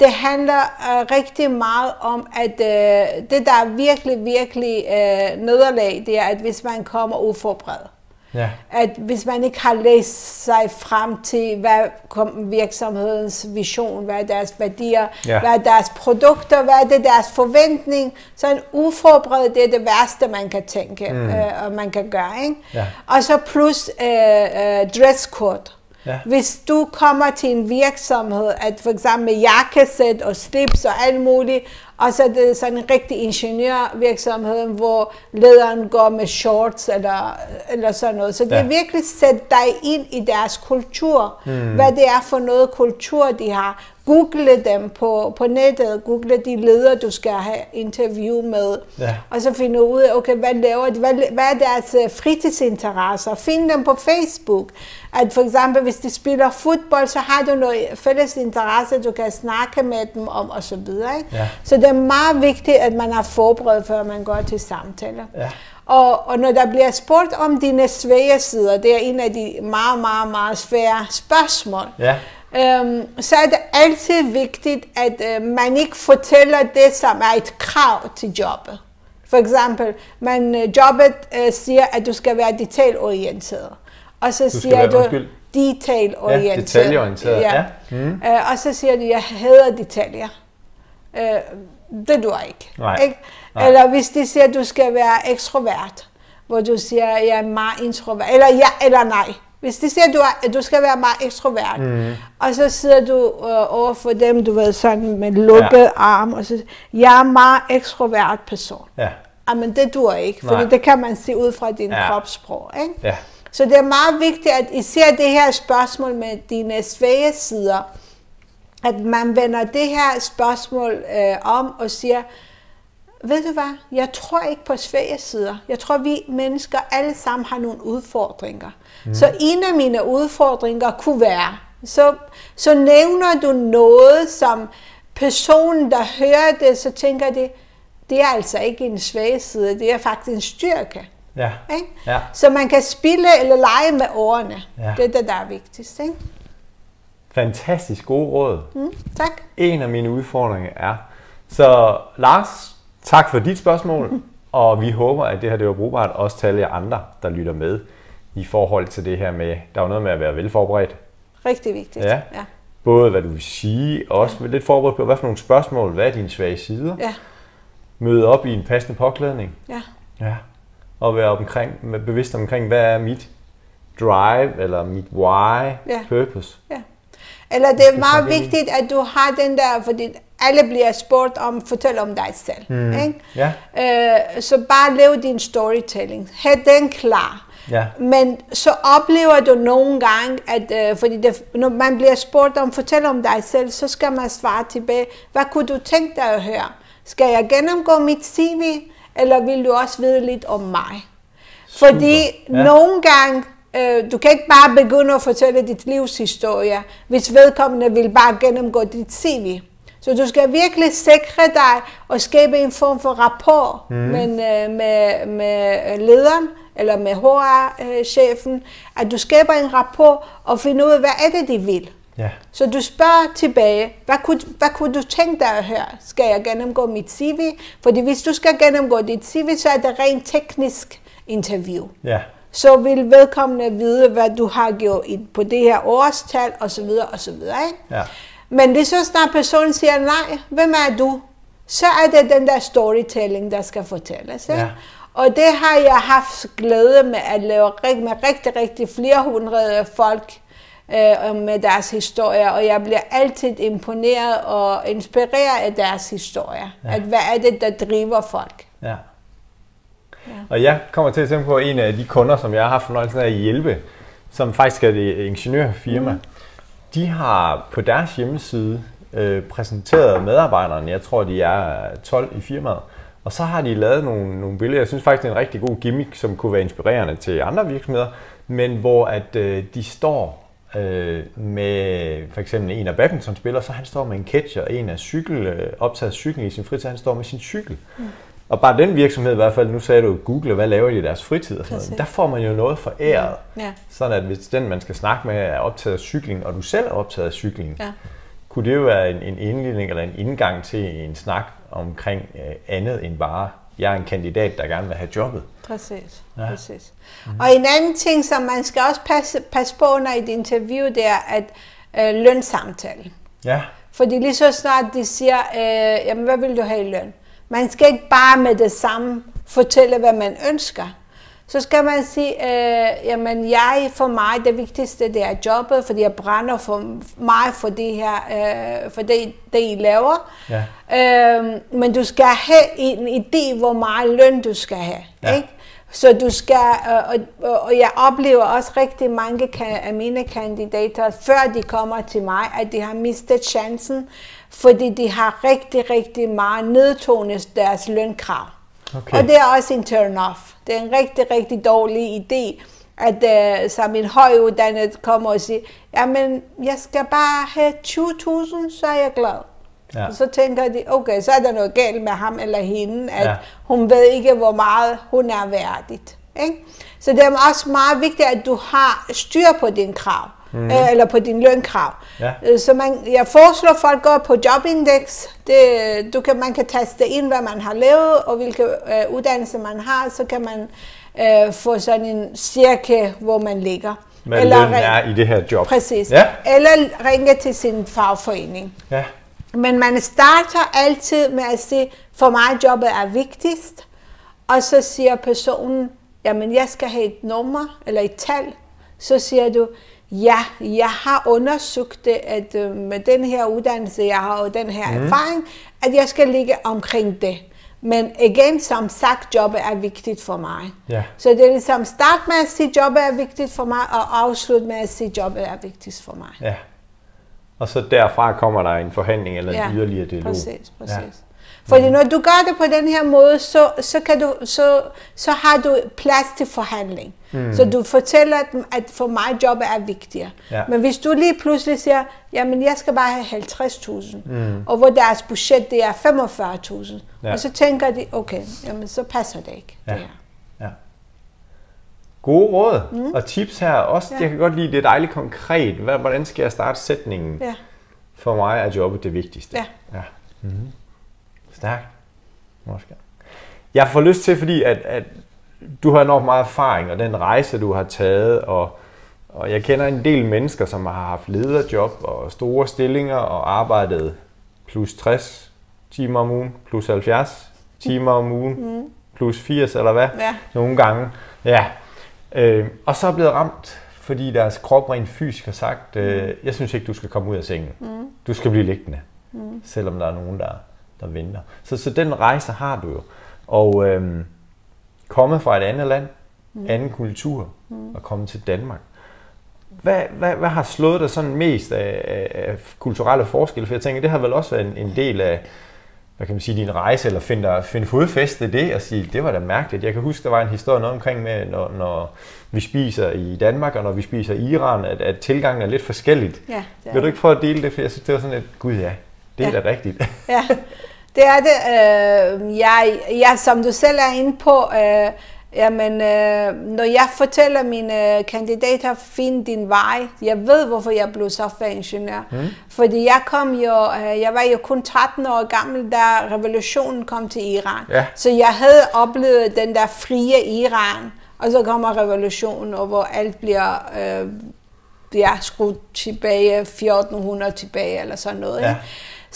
Det handler uh, rigtig meget om, at uh, det, der er virkelig, virkelig uh, nederlag, det er, at hvis man kommer uforberedt Ja. at hvis man ikke har læst sig frem til, hvad kom virksomhedens vision, hvad er deres værdier, Ja. hvad er deres produkter, hvad er det deres forventning, så en uforberedt, det er det værste, man kan tænke, mm. øh, og man kan gøre. Ikke? Ja. Og så plus øh, øh, dresscode. Ja. Hvis du kommer til en virksomhed, at for eksempel jakkesæt og slips og alt muligt, og så er det sådan en rigtig ingeniørvirksomhed, hvor lederen går med shorts eller, eller sådan noget. Så det Ja. er virkelig sæt dig ind i deres kultur, mm. hvad det er for noget kultur, de har. Google dem på, på nettet, google de ledere, du skal have interview med, Ja. og så finde ud af, okay, hvad laver de, hvad, hvad er deres øh, fritidsinteresser, find dem på Facebook. At for eksempel, hvis de spiller fodbold, så har du noget fælles interesse, du kan snakke med dem om, og så videre. Ikke? Ja. Så det er meget vigtigt, at man er forberedt, før man går til samtaler. Ja. Og, og når der bliver spurgt om dine svære sider, det er en af de meget, meget, meget svære spørgsmål, Ja. Øhm, så er det altid vigtigt, at øh, man ikke fortæller det, som er et krav til jobbet. For eksempel, man, øh, jobbet øh, siger, at du skal være detailorienteret. Og så skal siger være- du undskyld. detailorienteret. Ja, detaljeorienteret, ja. Mm. Øh, og så siger du, jeg hader detaljer. Øh, det du ikke. Nej. ikke? Nej. Eller hvis de siger, at du skal være ekstrovert, hvor du siger, jeg er meget introvert. Eller ja, eller nej. Hvis de siger, at du, er, at du skal være meget ekstrovert, mm. og så sidder du øh, over for dem, du ved, sådan med lukket ja. arm, og så jeg er meget ekstrovert person. Ja. Jamen, det dur ikke, for det kan man se ud fra din Ja. ja. kropssprog. Ikke? Ja. Så det er meget vigtigt, at især det her spørgsmål med dine svage sider, at man vender det her spørgsmål øh, om og siger, ved du hvad, jeg tror ikke på svage sider. Jeg tror, vi mennesker alle sammen har nogle udfordringer. Mm. Så en af mine udfordringer kunne være, så, så nævner du noget, som personen, der hører det, så tænker de, det er altså ikke en svage side, det er faktisk en styrke. Ja. Ikke? Ja. Så man kan spille eller lege med ordene. Ja. Det er det, der er vigtigst. Ikke? Fantastisk gode råd. Mm, tak. En af mine udfordringer er. Så Lars, tak for dit spørgsmål, og vi håber, at det her det var brugbart også til alle jer andre, der lytter med i forhold til det her med, der er jo noget med at være velforberedt. Rigtig vigtigt. Ja. ja. Både hvad du vil sige, og også lidt forberedt på, hvad for nogle spørgsmål, hvad er dine svage sider. ja. Møde op i en passende påklædning. ja. Ja. Og være omkring, bevidst omkring, hvad er mit drive, eller mit why, Ja. purpose. Ja. Eller det er meget vigtigt, at du har den der, fordi alle bliver spurgt om, fortæl om dig selv. Mm. Ikke? Ja. Øh, så bare lev din storytelling. Ha' den klar. Ja. Men så oplever du nogle gange, at øh, fordi det, når man bliver spurgt om, fortæl om dig selv, så skal man svare tilbage, hvad kunne du tænke dig at høre? Skal jeg gennemgå mit CV, eller vil du også vide lidt om mig? Fordi Ja. ja. nogle gange, øh, du kan ikke bare begynde at fortælle dit livshistorie, hvis vedkommende vil bare gennemgå dit CV. Så du skal virkelig sikre dig og skabe en form for rapport mm. med, øh, med, med lederen eller med HR-chefen, at du skaber en rapport og finder ud af, hvad er det, de vil. Ja. Så du spørger tilbage, hvad kunne, hvad kunne du tænke dig høre? Skal jeg gennemgå mit CV? Fordi hvis du skal gennemgå dit CV, så er det rent teknisk interview. Ja. Så vil vedkommende vide, hvad du har gjort på det her årstal, osv. osv. Ikke? Ja. Men lige så snart personen siger nej, hvem er du? Så er det den der storytelling, der skal fortælles. Ikke? Ja. Og det har jeg haft glæde med at lave med rigtig, rigtig flere hundrede folk øh, med deres historier, og jeg bliver altid imponeret og inspireret af deres historier. Ja. Ja. At hvad er det, der driver folk? Ja. Og jeg kommer til at tænke på en af de kunder, som jeg har haft fornøjelsen af at hjælpe, som faktisk er det ingeniørfirma. Mm. De har på deres hjemmeside øh, præsenteret medarbejderne, jeg tror de er 12 i firmaet, og så har de lavet nogle, nogle billeder. Jeg synes faktisk, det er en rigtig god gimmick, som kunne være inspirerende til andre virksomheder, men hvor at øh, de står øh, med for eksempel en af badmintonspillere, så han står med en catcher, en af cykel, øh, optaget cykling i sin fritid, han står med sin cykel. Mm. Og bare den virksomhed i hvert fald, nu sagde du Google, hvad laver de i deres fritid? Og sådan noget. Der får man jo noget foræret. Ja. Sådan at hvis den, man skal snakke med, er optaget af cykling, og du selv er optaget af cykling, Ja. kunne det jo være en, en indledning eller en indgang til en snak omkring øh, andet end bare, jeg er en kandidat, der gerne vil have jobbet. Præcis. Ja. Præcis. Mm. Og en anden ting, som man skal også passe, passe på under et interview, det er at øh, lønsamtale. Ja, Fordi lige så snart de siger, øh, jamen hvad vil du have i løn? Man skal ikke bare med det samme fortælle, hvad man ønsker. Så skal man sige, øh, jamen jeg, for mig, det vigtigste, det er jobbet, fordi jeg brænder for mig for det her, øh, for det, det I laver. Ja. Øh, men du skal have en idé, hvor meget løn du skal have. Ja. Ikke? Så du skal, øh, og, og, jeg oplever også rigtig mange af mine kandidater, før de kommer til mig, at de har mistet chancen, fordi de har rigtig, rigtig meget nedtonet deres lønkrav. Okay. Og det er også en turn-off. Det er en rigtig, rigtig dårlig idé, at uh, som en højuddannet kommer og siger, jamen, jeg skal bare have 20.000, så er jeg glad. Ja. Og så tænker de, okay, så er der noget galt med ham eller hende, at Ja. hun ved ikke, hvor meget hun er værdigt. Ikke? Så det er også meget vigtigt, at du har styr på din krav, mm. øh, eller på din lønkrav. Ja. Øh, Så man, jeg foreslår, at folk går på Jobindex. Det, du kan, man kan taste ind, hvad man har lavet, og hvilke øh, uddannelse man har, så kan man øh, få sådan en cirka, hvor man ligger. hvad Eller løn er i det her job. Præcis. Ja. Eller ringe til sin fagforening. Ja, Men man starter altid med at sige, for mig jobbet er vigtigst, og så siger personen, jamen jeg skal have et nummer eller et tal, så siger du, ja, jeg har undersøgt det, at øh, med den her uddannelse, jeg har og den her mm. erfaring, at jeg skal ligge omkring det. Men igen, som sagt, jobbet er vigtigt for mig. Ja. Så det er ligesom start med at sige, jobbet er vigtigt for mig, og afslut med at sige, jobbet er vigtigt for mig. Ja. Og så derfra kommer der en forhandling eller en Ja, yderligere dialog. Præcis, præcis. Ja. Fordi når du gør det på den her måde, så, så, kan du, så, så har du plads til forhandling. Mm. Så du fortæller dem, at for mig jobbet er vigtigere. Ja. Men hvis du lige pludselig siger, jamen jeg skal bare have 50.000, mm. og hvor deres budget det er 45.000, Ja. og så tænker de, okay, jamen så passer det ikke. Ja. Det her. Ja. Gode råd mm. og tips her. Også, Ja. jeg kan godt lide, det er dejligt konkret. Hvordan skal jeg starte sætningen? Ja. For mig er jobbet det vigtigste. Ja. ja. Mm-hmm. Stærkt. Måske. Jeg får lyst til, fordi at, at du har enormt meget erfaring, og den rejse, du har taget, og, og jeg kender en del mennesker, som har haft lederjob og store stillinger og arbejdet plus 60 timer om ugen, plus 70 timer om ugen, mm. plus 80 eller hvad, Ja. nogle gange. Ja. Øh, og så er blevet ramt, fordi deres krop rent fysisk har sagt, øh, jeg synes ikke, du skal komme ud af sengen. Mm. Du skal blive liggende, mm. selvom der er nogen, der, der venter. Så, så den rejse har du jo. Og øh, kommet fra et andet land, mm. anden kultur, mm. og kommet til Danmark. Hvad, hvad, hvad har slået dig sådan mest af, af, af kulturelle forskelle? For jeg tænker, det har vel også været en, en del af, hvad kan man sige, din rejse, eller finde, dig- finde fodfæste i det, og sige, det var da mærkeligt. Jeg kan huske, der var en historie noget omkring med, når, når vi spiser i Danmark, og når vi spiser i Iran, at, at tilgangen er lidt forskelligt. Ja, det er Vil du ikke prøve at dele det, for jeg synes, det var sådan et, gud ja, det er Ja. da rigtigt. Ja, det er det. Øh, jeg, jeg, som du selv er inde på, øh, jamen, øh, når jeg fortæller mine kandidater, find din vej. Jeg ved, hvorfor jeg blev softwareingeniør. Mm. Fordi jeg kom jo, øh, jeg var jo kun 13 år gammel, da revolutionen kom til Iran. Ja. Så jeg havde oplevet den der frie Iran, og så kommer revolutionen, og hvor alt bliver øh, ja, skruet tilbage, 1400 tilbage, eller sådan noget. Ja. Ikke?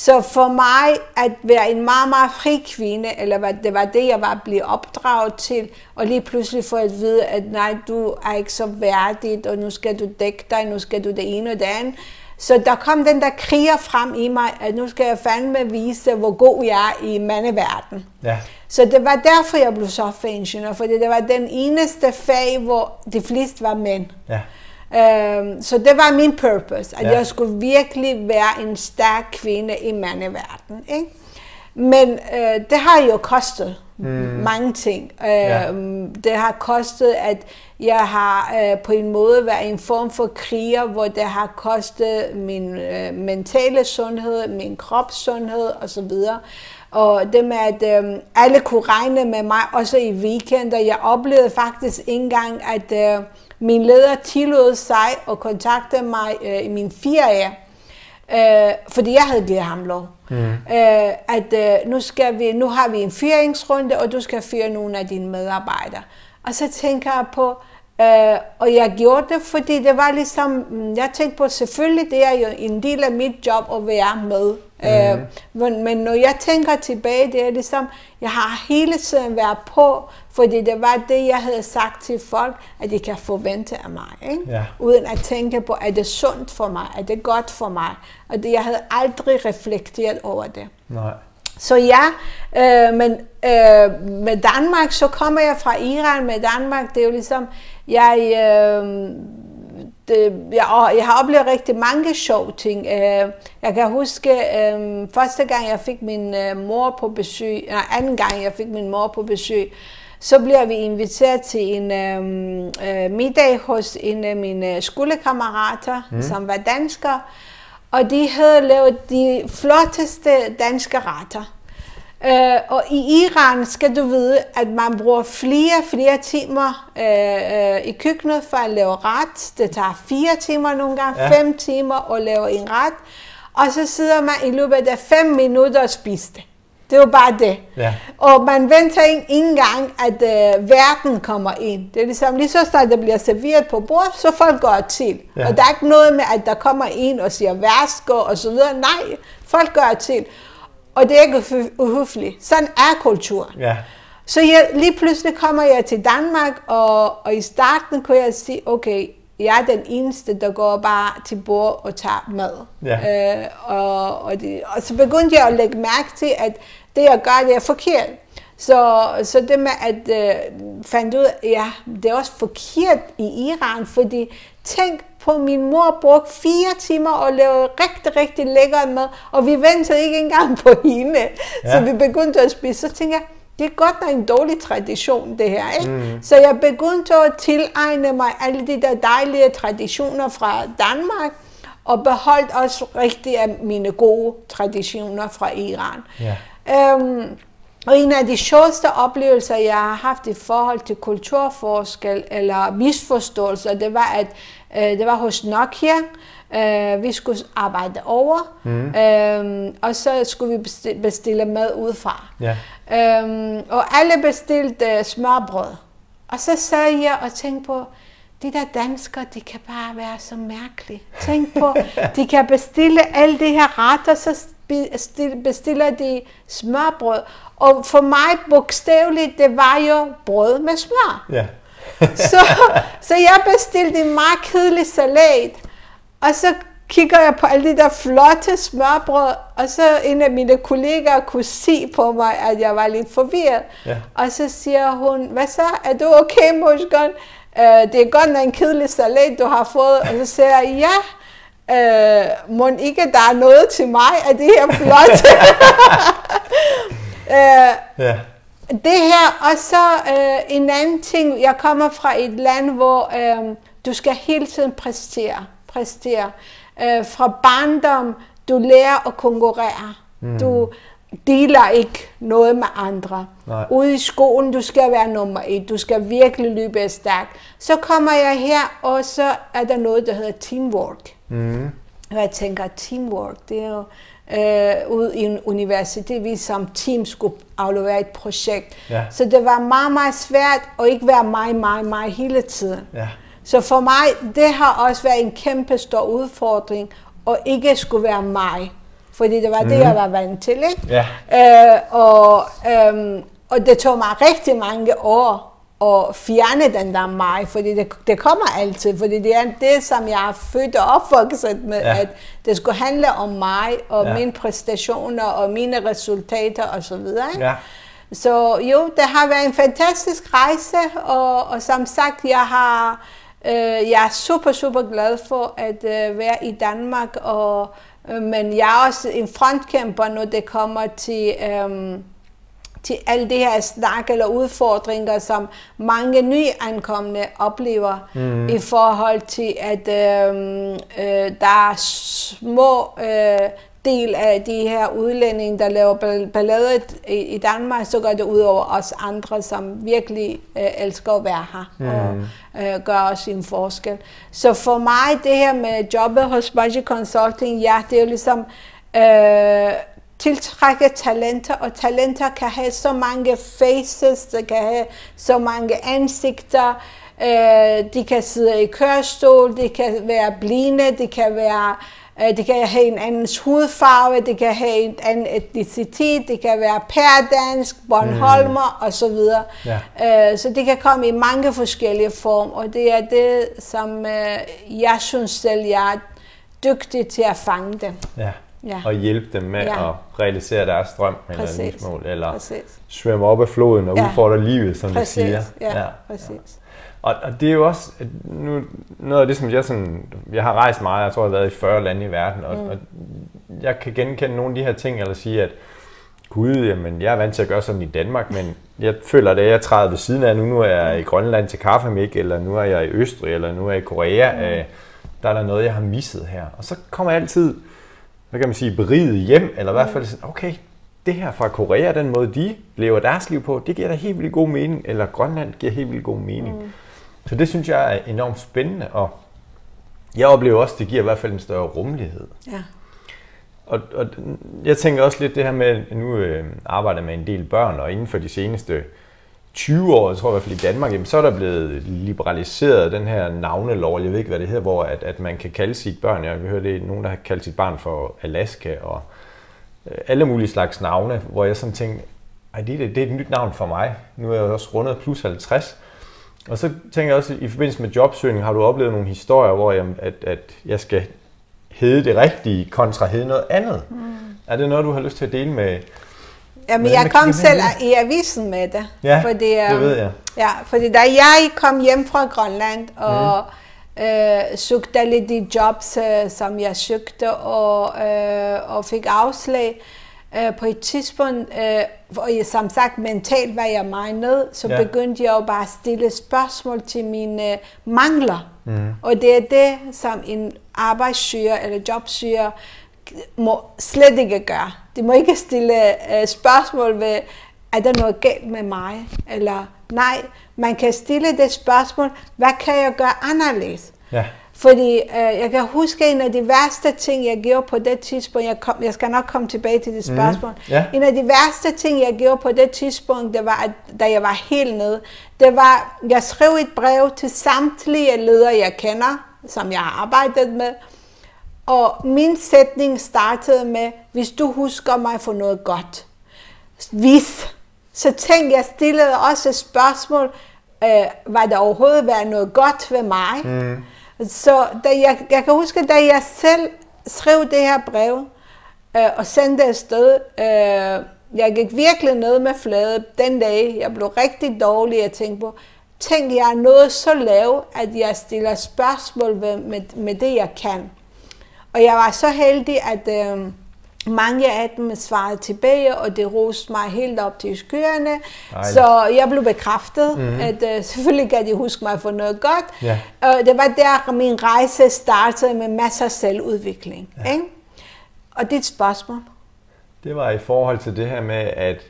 Så for mig at være en meget, meget fri kvinde, eller det var det, jeg var blevet opdraget til, og lige pludselig få at vide, at nej, du er ikke så værdig, og nu skal du dække dig, nu skal du det ene og det andet. Så der kom den der kriger frem i mig, at nu skal jeg fandme vise, hvor god jeg er i mandeverdenen. Ja, Så det var derfor, jeg blev softwareingeniør, fordi det var den eneste fag, hvor de fleste var mænd. ja, Øhm, så det var min purpose, at Ja. jeg skulle virkelig være en stærk kvinde i mandeverdenen. Ikke? Men øh, det har jo kostet mm. mange ting. Øh, Ja. Det har kostet, at jeg har øh, på en måde været en form for kriger, hvor det har kostet min øh, mentale sundhed, min kropssundhed osv. Og det med, at øh, alle kunne regne med mig, også i weekender. Jeg oplevede faktisk ikke engang, at øh, min leder tillod sig at kontakte mig øh, i min ferie, øh, fordi jeg havde givet ham lov. Mm. Øh, at øh, nu, skal vi, nu har vi en fyringsrunde, og du skal fyre nogle af dine medarbejdere. Og så tænker jeg på, øh, og jeg gjorde det, fordi det var ligesom, mm, jeg tænkte på, selvfølgelig det er jo en del af mit job at være med. Mm. Øh, men, men når jeg tænker tilbage, det er ligesom, jeg har hele tiden været på, fordi det var det, jeg havde sagt til folk, at de kan forvente af mig. Ikke? Ja. Uden at tænke på, er det sundt for mig, er det godt for mig. Og det, jeg havde aldrig reflekteret over det. nej. Så ja, øh, men øh, med Danmark, så kommer jeg fra Iran med Danmark. Det er jo ligesom, jeg, øh, det, jeg, jeg har oplevet rigtig mange sjove ting. Øh, jeg kan huske, øh, første gang jeg fik min øh, mor på besøg, nej, anden gang jeg fik min mor på besøg, så bliver vi inviteret til en øh, øh, middag hos en af mine skolekammerater, mm. som var dansker. Og de havde lavet de flotteste danske retter. Øh, og i Iran skal du vide, at man bruger flere flere timer øh, øh, i køkkenet for at lave ret. Det tager fire timer nogle gange, Ja. fem timer at lave en ret. Og så sidder man i løbet af fem minutter og spiser det. Det er jo bare det. Ja. Og man venter ikke engang, at øh, verden kommer ind. Det er ligesom, lige så snart det bliver serveret på bordet, så folk går til. Ja. Og der er ikke noget med, at der kommer en og siger værsgo og så videre. Nej, folk gør til. Og det er ikke uhøfligt. Sådan er kulturen. Ja, Så jeg, lige pludselig kommer jeg til Danmark, og, og i starten kunne jeg sige, okay, jeg er den eneste, der går bare til bord og tager mad. Ja. Øh, og, og, det, og så begyndte jeg at lægge mærke til, at det jeg gør, det er forkert. Så, så det med at øh, fandt ud af, ja, det er også forkert i Iran, fordi tænk på, min mor brugte fire timer og lavede rigtig, rigtig lækker mad, og vi ventede ikke engang på hende. Ja. Så vi begyndte at spise. Så tænkte jeg, det er godt nok en dårlig tradition, det her. Ikke? Mm. Så jeg begyndte at tilegne mig alle de der dejlige traditioner fra Danmark, og beholdt også rigtig af mine gode traditioner fra Iran. Ja. Øhm, og en af de sjoveste oplevelser, jeg har haft i forhold til kulturforskel eller misforståelser, det var, at det var hos Nokia. Øh, vi skulle arbejde over, mm. øh, og så skulle vi bestille, mad udefra. Ja. Øhm, og alle bestilte smørbrød. Og så sad jeg og tænkte på, de der danskere, de kan bare være så mærkelige. Tænk på, de kan bestille alle de her retter, så bestiller de smørbrød. Og for mig bogstaveligt, det var jo brød med smør. Ja. så, så jeg bestilte en meget kedelig salat. Og så kigger jeg på alle de der flotte smørbrød, og så en af mine kollegaer kunne se på mig, at jeg var lidt forvirret. Ja. Og så siger hun, hvad så, er du okay, Moshgon? Uh, det er godt nok en kedelig salat, du har fået. Og så siger jeg, ja, uh, må ikke der er noget til mig af det her flotte. uh, Ja. Det her, og så uh, en anden ting, jeg kommer fra et land, hvor uh, du skal hele tiden præstere. præstere. Uh, fra barndom, du lærer at konkurrere. Mm. Du deler ikke noget med andre. Nej. Ude i skolen, du skal være nummer et. Du skal virkelig løbe stærkt. Så kommer jeg her, og så er der noget, der hedder teamwork. Mm. Og jeg tænker, teamwork, det er jo øh, ude i en universitet, vi som team skulle aflevere et projekt. Ja. Så det var meget, meget svært at ikke være mig, mig, mig hele tiden. Ja. Så for mig, det har også været en kæmpe stor udfordring, at ikke skulle være mig. Fordi det var det, jeg var vant til. Ikke? Ja. Øh, og, øhm, og det tog mig rigtig mange år at fjerne den der mig, fordi det, det kommer altid, fordi det er det, som jeg er født og opvokset med, Ja. at det skulle handle om mig, og Ja. mine præstationer, og mine resultater osv. Ja. Så jo, det har været en fantastisk rejse, og, og som sagt, jeg har, øh, jeg er super, super glad for at øh, være i Danmark, og, øh, men jeg er også en frontkæmper, når det kommer til, øh, til alle de her snak eller udfordringer, som mange nyankomne oplever mm. i forhold til, at øh, øh, der er små øh, del af de her udlændinge, der laver bal- ballade i, i Danmark, så går det ud over os andre, som virkelig øh, elsker at være her mm. og øh, gør også en forskel. Så for mig, det her med jobbet hos Budget Consulting, ja, det er jo ligesom øh, tiltrække talenter, og talenter kan have så mange faces, der kan have så mange ansigter, øh, de kan sidde i kørestol, de kan være blinde, de kan være øh, de kan have en andens hudfarve, de kan have en anden etnicitet, det kan være pærdansk, Bornholmer mm. osv. Ja. Øh, så det kan komme i mange forskellige former, og det er det, som øh, jeg synes selv, jeg er dygtig til at fange dem. ja. Ja. Og hjælpe dem med Ja. at realisere deres drøm eller livsmål, eller Præcis. svømme op af floden og Ja. udfordre livet, som Præcis. de siger. Ja, præcis. Og, og det er jo også nu, noget af det, som jeg sådan, jeg har rejst meget, jeg tror, jeg har været i 40 lande i verden, og, mm. og jeg kan genkende nogle af de her ting, eller sige, at gud, jamen, jeg er vant til at gøre sådan i Danmark, men jeg føler, at jeg træder ved siden af nu, nu er jeg i Grønland til kaffemik, eller nu er jeg i Østrig, eller nu er jeg i Korea, mm. øh, der er der noget, jeg har misset her. Og så kommer jeg altid, hvad kan man sige, beriget hjem, eller i hvert fald sådan, okay, det her fra Korea, den måde de lever deres liv på, det giver da helt vildt god mening, eller Grønland giver helt vildt god mening. Mm. Så det synes jeg er enormt spændende, og jeg oplever også, at det giver i hvert fald en større rummelighed. Ja. Og, og jeg tænker også lidt det her med, at nu øh, arbejder med en del børn, og inden for de seneste 20 år, jeg tror i hvert fald i Danmark, jamen, så er der blevet liberaliseret den her navnelov, jeg ved ikke, hvad det hedder, hvor at, at man kan kalde sit børn, jeg hørt det er nogen, der har kaldt sit barn for Alaska, og øh, alle mulige slags navne, hvor jeg sådan tænkte, ej, det, er- det er et nyt navn for mig. Nu er jeg også rundet plus 50, Og så tænker jeg også, i forbindelse med jobsøgning, har du oplevet nogle historier, hvor jeg, at, at jeg skal hedde det rigtige, kontra hedde noget andet. Mm. Er det noget, du har lyst til at dele med Jamen, jeg kom selv i avisen med det. Ja, fordi, det ved jeg. Ja, fordi da jeg kom hjem fra Grønland og mm. øh, søgte lidt de jobs, øh, som jeg søgte, og, øh, og fik afslag, øh, på et tidspunkt, øh, hvor jeg som sagt mentalt var jeg meget ned, så ja. begyndte jeg jo bare at stille spørgsmål til mine øh, mangler. Mm. Og det er det, som en arbejdssøger eller jobsøger må slet ikke gøre. De må ikke stille uh, spørgsmål ved, er der noget galt med mig? Eller nej, man kan stille det spørgsmål, hvad kan jeg gøre anderledes? Ja. Fordi uh, jeg kan huske en af de værste ting, jeg gjorde på det tidspunkt, jeg, kom, jeg skal nok komme tilbage til det mhm. spørgsmål. Mm. Yeah. En af de værste ting, jeg gjorde på det tidspunkt, det var, at, da jeg var helt nede, det var, jeg skrev et brev til samtlige ledere, jeg kender, som jeg har arbejdet med, og min sætning startede med, hvis du husker mig for noget godt. Hvis. Så tænkte jeg, stillede også et spørgsmål, øh, var der overhovedet været noget godt ved mig? Mm. Så da jeg, jeg kan huske, da jeg selv skrev det her brev øh, og sendte afsted, øh, jeg gik virkelig ned med flade den dag. Jeg blev rigtig dårlig at tænke på, tænkte jeg noget så lavt, at jeg stiller spørgsmål med, med, med det, jeg kan. Og jeg var så heldig, at øh, mange af dem svarede tilbage, og det roste mig helt op til skyerne. Dejligt. Så jeg blev bekræftet, mm-hmm. at øh, selvfølgelig kan de huske mig for noget godt. Ja. Og det var der, min rejse startede med masser af selvudvikling. Ja. Ikke? Og dit spørgsmål? Det var i forhold til det her med, at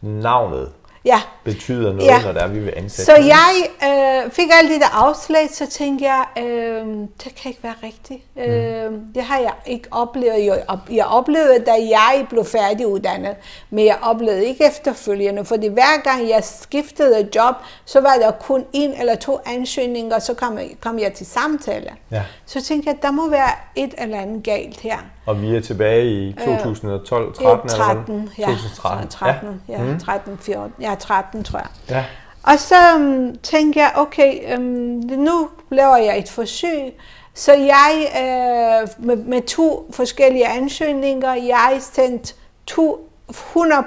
navnet ja. betyder noget, ja. når der er, vi vil ansætte. Så jeg øh, fik alle de der afslag, så tænkte jeg, øh, det kan ikke være rigtigt. Mm. Øh, det har jeg ikke oplevet. Jeg, jeg oplevede, da jeg blev færdiguddannet, men jeg oplevede ikke efterfølgende, fordi hver gang jeg skiftede job, så var der kun en eller to ansøgninger, så kom, kom jeg til samtale. Ja. Så tænkte jeg, der må være et eller andet galt her. Og vi er tilbage i 2012, 13 øh, 13, eller ja, 2013. 13, ja, ja mm. 13, 14, ja, 13 tror jeg. Ja. Og så um, tænkte jeg, okay, um, nu laver jeg et forsøg, så jeg øh, med, med to forskellige ansøgninger, jeg sendte to 100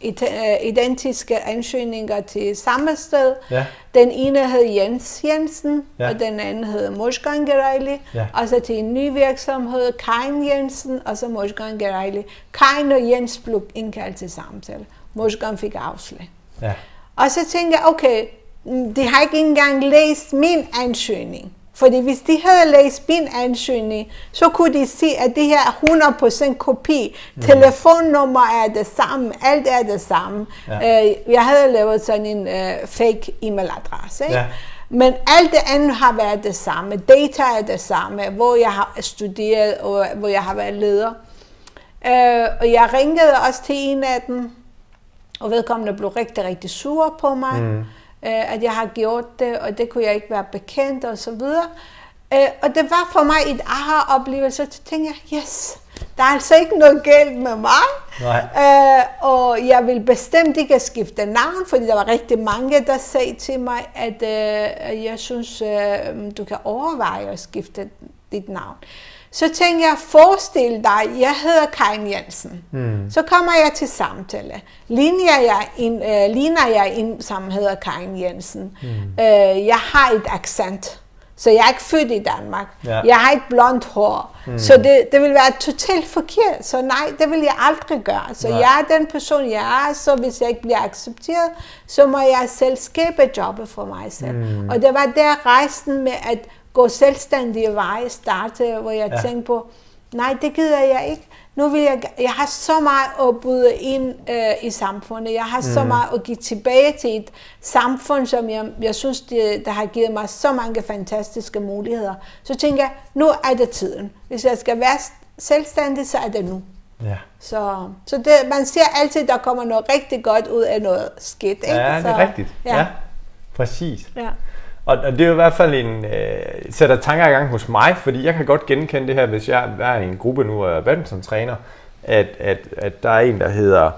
procent Øh, identiske ansøgninger til samme sted. Ja. Den ene hed Jens Jensen, ja. og den anden hed Moskan Gerejli. Ja. Og så til en ny virksomhed, Kain Jensen, og så Moskan Gerejli. Kain og Jens blev indkaldt til samtale. Moskan fik afslag. Ja. Og så tænkte jeg, okay, de har ikke engang læst min ansøgning. Fordi hvis de havde læst min ansøgning, så kunne de se, at det her er 100% kopi. Mm. Telefonnummer er det samme, alt er det samme. Ja. Øh, jeg havde lavet sådan en uh, fake e-mailadresse. Ja. Men alt det andet har været det samme. Data er det samme, hvor jeg har studeret og hvor jeg har været leder. Uh, og jeg ringede også til en af dem, og vedkommende blev rigtig, rigtig sur på mig. Mm øh, at jeg har gjort det, og det kunne jeg ikke være bekendt og så videre. Øh, og det var for mig et aha-oplevelse, så tænkte jeg, yes, der er altså ikke noget galt med mig. Nej. Øh, og jeg vil bestemt ikke skifte navn, fordi der var rigtig mange, der sagde til mig, at øh, jeg synes, øh, du kan overveje at skifte dit navn. Så tænkte jeg, forestil dig, jeg hedder Karin Jensen. Mm. Så kommer jeg til samtale. Ligner jeg en, øh, ligner jeg en, som hedder Karin Jensen. Mm. Øh, jeg har et accent. Så jeg er ikke født i Danmark. Ja. Jeg har ikke blondt hår. Mm. Så det, det vil være totalt forkert. Så nej, det vil jeg aldrig gøre. Så nej. jeg er den person, jeg er. Så hvis jeg ikke bliver accepteret, så må jeg selv skabe jobbet for mig selv. Mm. Og det var der rejsen med at gå selvstændige veje starte, hvor jeg ja. tænkte på, nej, det gider jeg ikke. Nu vil jeg, jeg har så meget at byde ind øh, i samfundet. Jeg har mm. så meget at give tilbage til et samfund, som jeg, jeg synes, det, der har givet mig så mange fantastiske muligheder. Så tænker jeg, nu er det tiden. Hvis jeg skal være selvstændig, så er det nu. Ja. Så, så det, man ser altid, at der kommer noget rigtig godt ud af noget skidt. Ikke? Ja, det er så, rigtigt. Ja. ja, præcis. Ja. Og, og det er jo i hvert fald en, øh, sætter tanker i gang hos mig, fordi jeg kan godt genkende det her, hvis jeg er i en gruppe nu og er badminton-træner, at, at, at der er en, der hedder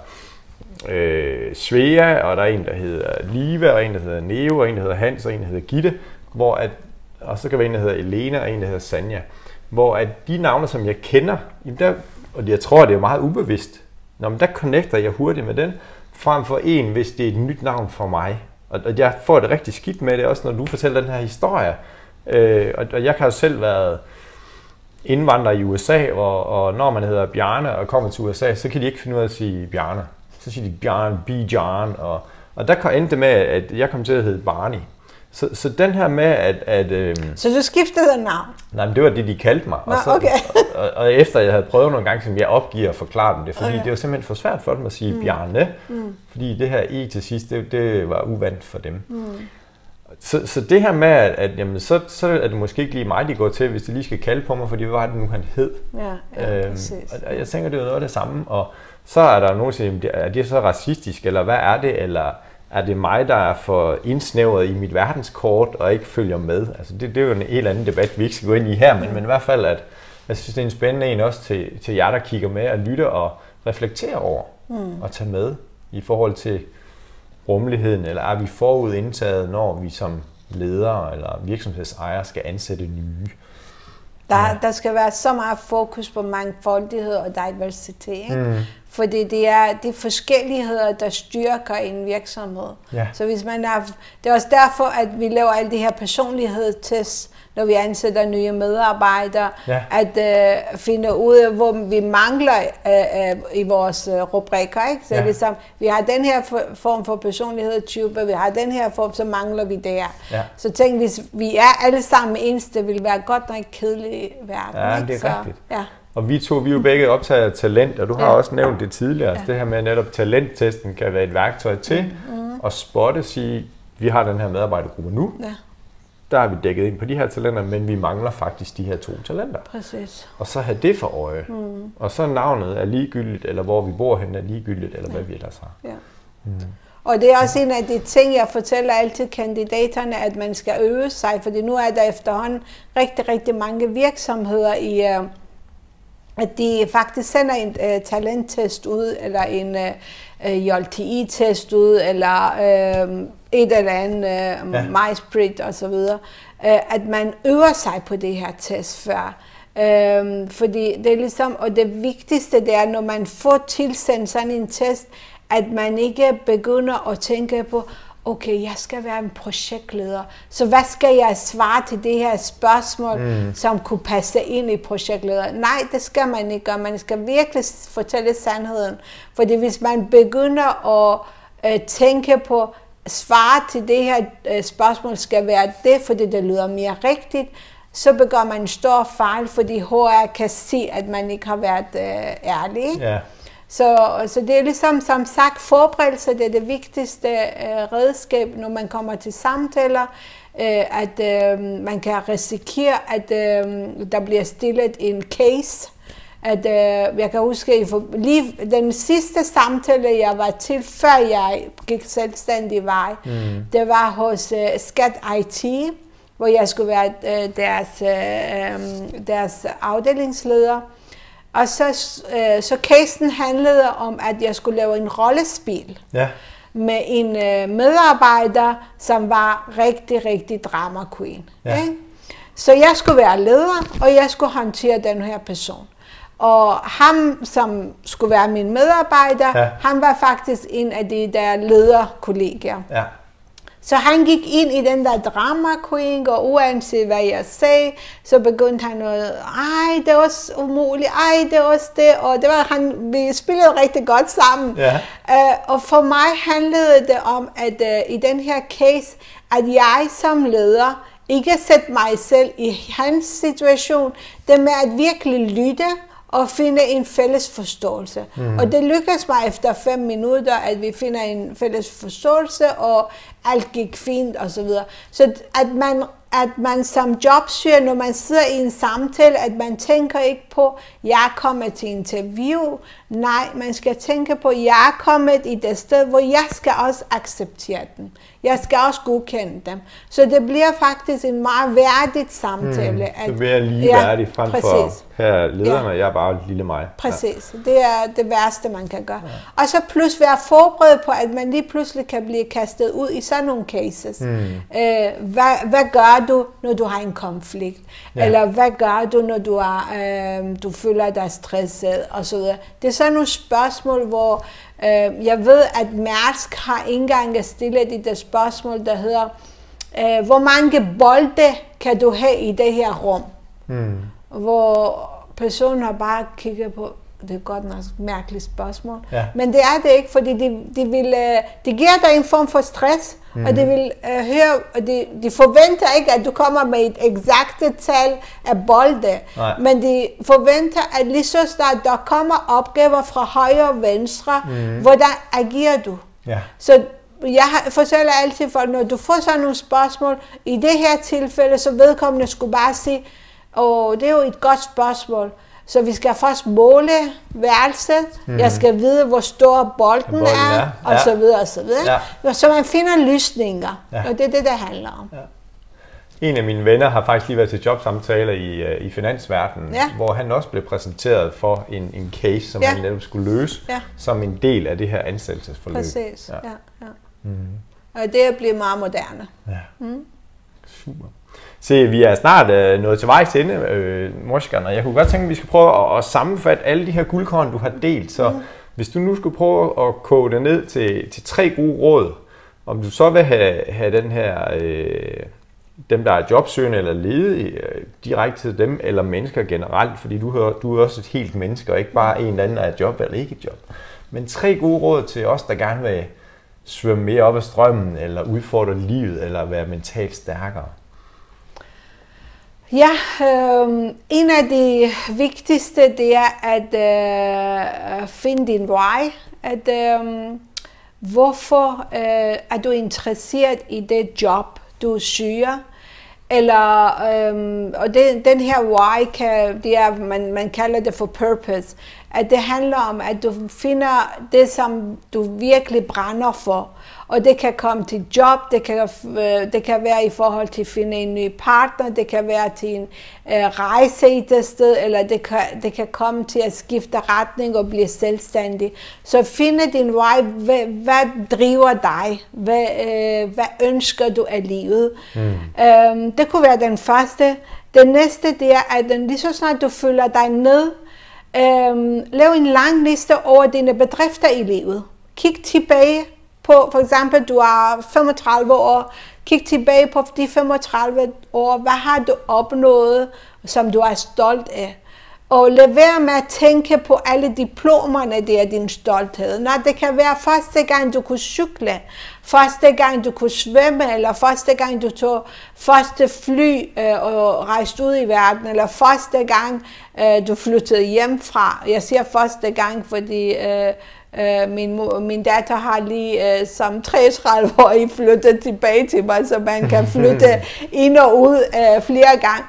øh, Svea, og der er en, der hedder Liva, og en, der hedder Neo, og en, der hedder Hans, og en, der hedder Gitte, hvor at, og så kan være en, der hedder Elena, og en, der hedder Sanja. Hvor at de navne, som jeg kender, jamen der, og jeg tror, det er meget ubevidst, Nå, men der connecter jeg hurtigt med den, frem for en, hvis det er et nyt navn for mig. Og, og jeg får det rigtig skidt med det, også når du fortæller den her historie. Øh, og, og jeg kan jo selv være indvandrer i USA, og, og når man hedder Bjarne og kommer til USA, så kan de ikke finde ud af at sige Bjarne. Så siger de Bjarne, Bijan, og, og der endte det med, at jeg kom til at hedde Barney. Så, så den her med, at... at øhm, så du skiftede navn? Nej, men det var det, de kaldte mig. Nå, og, så, okay. og, og, efter jeg havde prøvet nogle gange, som jeg opgiver at forklare dem det, fordi okay. det var simpelthen for svært for dem at sige mm. Bjarne, mm. fordi det her E til sidst, det, det var uvandt for dem. Mm. Så, så det her med, at, at jamen, så, så er det måske ikke lige mig, de går til, hvis de lige skal kalde på mig, fordi hvad var det nu, han hed? Ja, ja øhm, og jeg tænker, det er noget af det samme. Og så er der nogen, der siger, er det så racistisk, eller hvad er det? Eller er det mig, der er for indsnævret i mit verdenskort og ikke følger med? Altså det, det er jo en helt anden debat, vi ikke skal gå ind i her, men, men i hvert fald, at jeg synes, det er en spændende en også til, til jer, der kigger med og lytter og reflekterer over mm. og tager med i forhold til rummeligheden, eller er vi forud indtaget, når vi som ledere eller virksomhedsejere skal ansætte nye? Der, ja. der skal være så meget fokus på mangfoldighed og diversitet. Mm. Fordi det er de forskelligheder, der styrker en virksomhed. Ja. Så hvis man er, det er også derfor, at vi laver alle de her personlighedstests, når vi ansætter nye medarbejdere, ja. at uh, finde ud af, hvor vi mangler uh, uh, i vores uh, rubrikker. Ikke? Så ja. ligesom, vi har den her form for personlighedstype, vi har den her form, så mangler vi der. Ja. Så tænk, hvis vi er alle sammen ens, det vil være godt nok kedelig verden. Ja, ikke? det er så, rigtigt. Ja. Og vi to, vi er jo begge optaget af talent, og du har ja. også nævnt det tidligere. Ja. Det her med, at netop talenttesten kan være et værktøj til. Mm. at spotte, sige, vi har den her medarbejdergruppe nu. Ja. Der er vi dækket ind på de her talenter, men vi mangler faktisk de her to talenter. Præcis. Og så have det for øje. Mm. Og så navnet er ligegyldigt, eller hvor vi bor hen er ligegyldigt, eller ja. hvad vi ellers har. Ja. Mm. Og det er også en af de ting, jeg fortæller altid kandidaterne, at man skal øve sig, fordi nu er der efterhånden rigtig, rigtig mange virksomheder i, uh, at de faktisk sender en uh, talenttest ud, eller en uh, JLTI-test ud, eller uh, et eller andet, uh, ja. MySprit osv., uh, at man øver sig på det her test før. Uh, fordi det er ligesom, og det vigtigste det er, når man får tilsendt sådan en test, at man ikke begynder at tænke på, okay, jeg skal være en projektleder, så hvad skal jeg svare til det her spørgsmål, mm. som kunne passe ind i projektleder? Nej, det skal man ikke gøre. Man skal virkelig fortælle sandheden. Fordi hvis man begynder at øh, tænke på, svare til det her øh, spørgsmål skal være det, fordi det lyder mere rigtigt, så begår man en stor fejl, fordi HR kan sige, at man ikke har været øh, ærlig. Yeah. Så, så det er ligesom, som sagt, forberedelse, det er det vigtigste øh, redskab, når man kommer til samtaler, øh, at øh, man kan risikere, at øh, der bliver stillet en case, at øh, jeg kan huske, lige den sidste samtale, jeg var til, før jeg gik selvstændig vej, mm. det var hos øh, Skat IT, hvor jeg skulle være øh, deres, øh, øh deres afdelingsleder. Og så, øh, så casen handlede om, at jeg skulle lave en rollespil ja. med en øh, medarbejder, som var rigtig, rigtig drama queen. Ja. Ikke? Så jeg skulle være leder, og jeg skulle håndtere den her person. Og ham, som skulle være min medarbejder, ja. han var faktisk en af de der lederkollegier. Ja. Så han gik ind i den der drama queen, og uanset hvad jeg sagde, så begyndte han at, ej, det var umuligt, ej, det var det, og det var, han, vi spillede rigtig godt sammen. Ja. Uh, og for mig handlede det om, at uh, i den her case, at jeg som leder, ikke sætte mig selv i hans situation, det med at virkelig lytte, og finde en fælles forståelse. Mm. Og det lykkedes mig efter fem minutter, at vi finder en fælles forståelse, og alt gik fint og så videre. Så at man at man som jobsøger, når man sidder i en samtale, at man tænker ikke på, jeg er kommet til interview. Nej, man skal tænke på, jeg er kommet i det sted, hvor jeg skal også acceptere dem. Jeg skal også godkende dem. Så det bliver faktisk en meget værdigt samtale. Mm, at, det bliver ligeværdigt ja, frem præcis. for her lederne, ja. jeg er bare lille mig. Præcis. Ja. Det er det værste, man kan gøre. Ja. Og så plus være forberedt på, at man lige pludselig kan blive kastet ud i sådan nogle cases. Mm. Øh, hvad, hvad gør du, når du har en konflikt? Ja. Eller hvad gør du, når du, er, øh, du føler dig stresset? Og så videre. Det er sådan nogle spørgsmål, hvor Øh, jeg ved, at Mærsk har engang stillet det der spørgsmål, der hedder, øh, hvor mange bolde kan du have i det her rum? Mm. Hvor personen har bare kigget på, det er godt nok et mærkeligt spørgsmål. Ja. Men det er det ikke, fordi de, de, vil, øh, de giver dig en form for stress, mm. og de vil uh, høre, og de, de forventer ikke, at du kommer med et eksakte tal af bolde, Nej. men de forventer, at lige så snart der kommer opgaver fra højre og venstre, mm. hvordan agerer du? Ja. Så jeg fortæller altid folk, når du får sådan nogle spørgsmål, i det her tilfælde, så vedkommende skulle bare sige, og det er jo et godt spørgsmål. Så vi skal først måle værelset. Mm. Jeg skal vide, hvor stor bolden, bolden er, er. og ja. så videre og så videre. Ja. Så man finder løsninger, ja. og det er det, det handler om. Ja. En af mine venner har faktisk lige været til jobsamtaler i, øh, i finansverdenen, ja. hvor han også blev præsenteret for en, en case, som ja. han netop skulle løse, ja. som en del af det her ansættelsesforløb. Præcis, ja. ja, ja. Mm. Og det er blevet meget moderne. Ja. Mm. Super. Se, vi er snart øh, nået til vejs ende, øh, Morskan, og jeg kunne godt tænke, at vi skal prøve at, at sammenfatte alle de her guldkorn, du har delt. Så mm. hvis du nu skulle prøve at koge det ned til, til tre gode råd, om du så vil have, have den her, øh, dem der er jobsøgende eller ledige, øh, direkte til dem, eller mennesker generelt, fordi du, hører, du er også et helt menneske, og ikke bare en eller anden, der er job eller ikke et job. Men tre gode råd til os, der gerne vil svømme mere op ad strømmen, eller udfordre livet, eller være mentalt stærkere. Ja, øh, en af de vigtigste, det er at øh, finde din why. At, øh, hvorfor øh, er du interesseret i det job, du søger? Eller, øh, og det, den her why, kan, det er, man, man kalder det for purpose. At det handler om, at du finder det, som du virkelig brænder for. Og det kan komme til job, det kan, øh, det kan være i forhold til at finde en ny partner, det kan være til en uh, rejse i det sted, eller det kan, det kan komme til at skifte retning og blive selvstændig. Så finde din vej, hvad, hvad driver dig? Hvad, uh, hvad ønsker du af livet? Mm. Um, det kunne være den første. Den næste, det er, at lige så snart du føler dig ned, Øhm, lav en lang liste over dine bedrifter i livet. Kig tilbage på, for eksempel, du er 35 år, kig tilbage på de 35 år, hvad har du opnået, som du er stolt af? Og lad være med at tænke på alle diplomerne, det er din stolthed. Nej, det kan være første gang, du kunne cykle, første gang, du kunne svømme, eller første gang, du tog første fly øh, og rejste ud i verden, eller første gang, øh, du flyttede hjemmefra. Jeg siger første gang, fordi øh, Øh, min, min datter har lige øh, som 33 år flyttet tilbage til mig, så man kan flytte ind og ud øh, flere gange.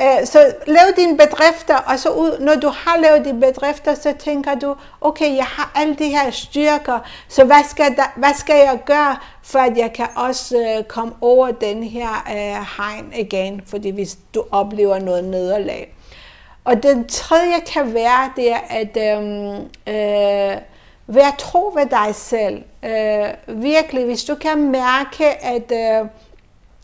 Øh, så lav dine bedrifter, og så ud, når du har lavet dine bedrifter, så tænker du, okay, jeg har alle de her styrker, så hvad skal, der, hvad skal jeg gøre, for at jeg kan også øh, komme over den her øh, hegn igen, fordi hvis du oplever noget nederlag. Og den tredje kan være, det er, at øh, øh, Vær tro ved dig selv. Øh, virkelig, hvis du kan mærke, at øh,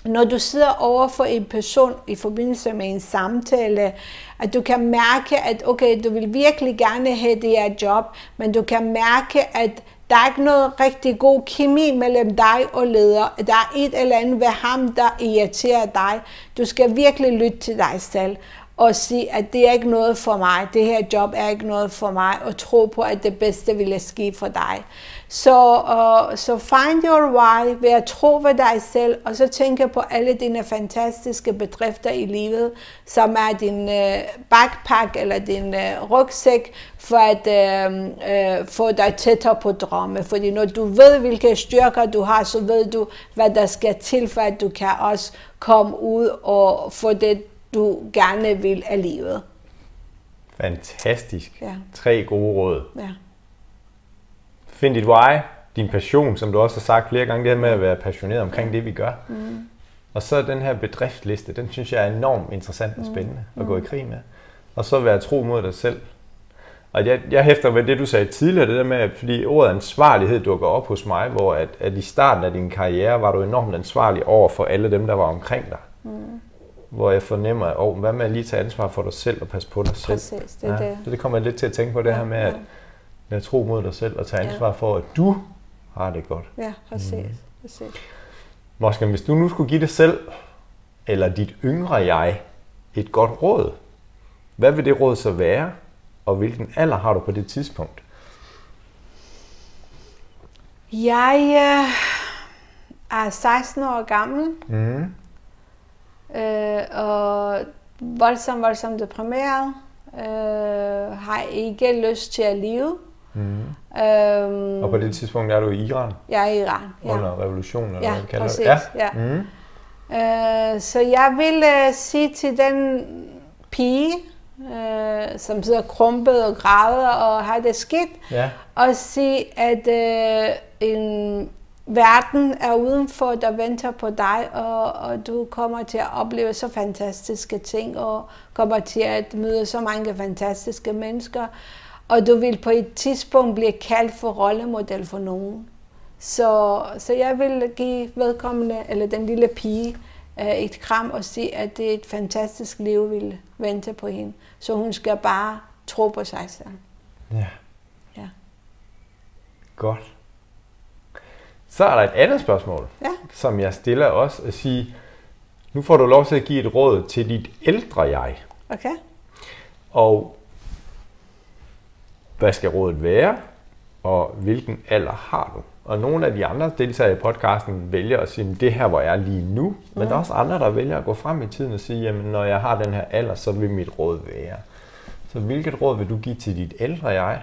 når du sidder over for en person i forbindelse med en samtale, at du kan mærke, at okay, du vil virkelig gerne have det her job, men du kan mærke, at der er ikke noget rigtig god kemi mellem dig og leder. Der er et eller andet ved ham, der irriterer dig. Du skal virkelig lytte til dig selv. og sige, at det er ikke noget for mig, det her job er ikke noget for mig, og tro på, at det bedste ville ske for dig. Så, uh, så find your why, ved at tro ved dig selv, og så tænke på alle dine fantastiske bedrifter i livet, som er din uh, backpack eller din uh, rygsæk, for at uh, uh, få dig tættere på drømme. Fordi når du ved, hvilke styrker du har, så ved du, hvad der skal til, for at du kan også komme ud og få det, du gerne vil af livet. Fantastisk. Ja. Tre gode råd. Ja. Find dit why, din passion, som du også har sagt flere gange, det her med at være passioneret omkring ja. det, vi gør. Mm. Og så den her bedriftsliste, den synes jeg er enormt interessant og mm. spændende mm. at gå i krig med. Og så være tro mod dig selv. Og jeg, jeg hæfter ved det, du sagde tidligere, det der med, fordi ordet ansvarlighed dukker op hos mig, hvor at, at i starten af din karriere var du enormt ansvarlig over for alle dem, der var omkring dig. Mm hvor jeg fornemmer, at oh, hvad med at lige tage ansvar for dig selv og passe på dig selv. Præcis, det er ja, det. Så det kommer jeg lidt til at tænke på, det ja, her med at være tro mod dig selv og tage ansvar ja. for, at du har det godt. Ja, præcis. Mm. præcis. Måske, hvis du nu skulle give dig selv, eller dit yngre jeg, et godt råd, hvad vil det råd så være, og hvilken alder har du på det tidspunkt? Jeg øh, er 16 år gammel. Mm øh, og voldsomt, voldsomt deprimeret, øh, har ikke lyst til at leve. Mm. Øhm, og på det tidspunkt er du i Iran? Jeg er i Iran, ja. Under revolutionen, eller ja, hvad kalder præcis, det? Ja, ja. Mm. Øh, så jeg vil uh, sige til den pige, uh, som sidder krumpet og græder og har det skidt, ja. og sige, at uh, en verden er udenfor, der venter på dig, og, og du kommer til at opleve så fantastiske ting, og kommer til at møde så mange fantastiske mennesker, og du vil på et tidspunkt blive kaldt for rollemodel for nogen. Så, så jeg vil give vedkommende, eller den lille pige, øh, et kram og sige, at det er et fantastisk liv, vil vente på hende. Så hun skal bare tro på sig selv. Ja. Ja. Godt. Så er der et andet spørgsmål, ja. som jeg stiller også at sige, nu får du lov til at give et råd til dit ældre jeg. Okay. Og hvad skal rådet være, og hvilken alder har du? Og nogle af de andre deltagere i podcasten vælger at sige, det her, hvor jeg er lige nu. Men mm. der er også andre, der vælger at gå frem i tiden og sige, jamen når jeg har den her alder, så vil mit råd være. Så hvilket råd vil du give til dit ældre jeg,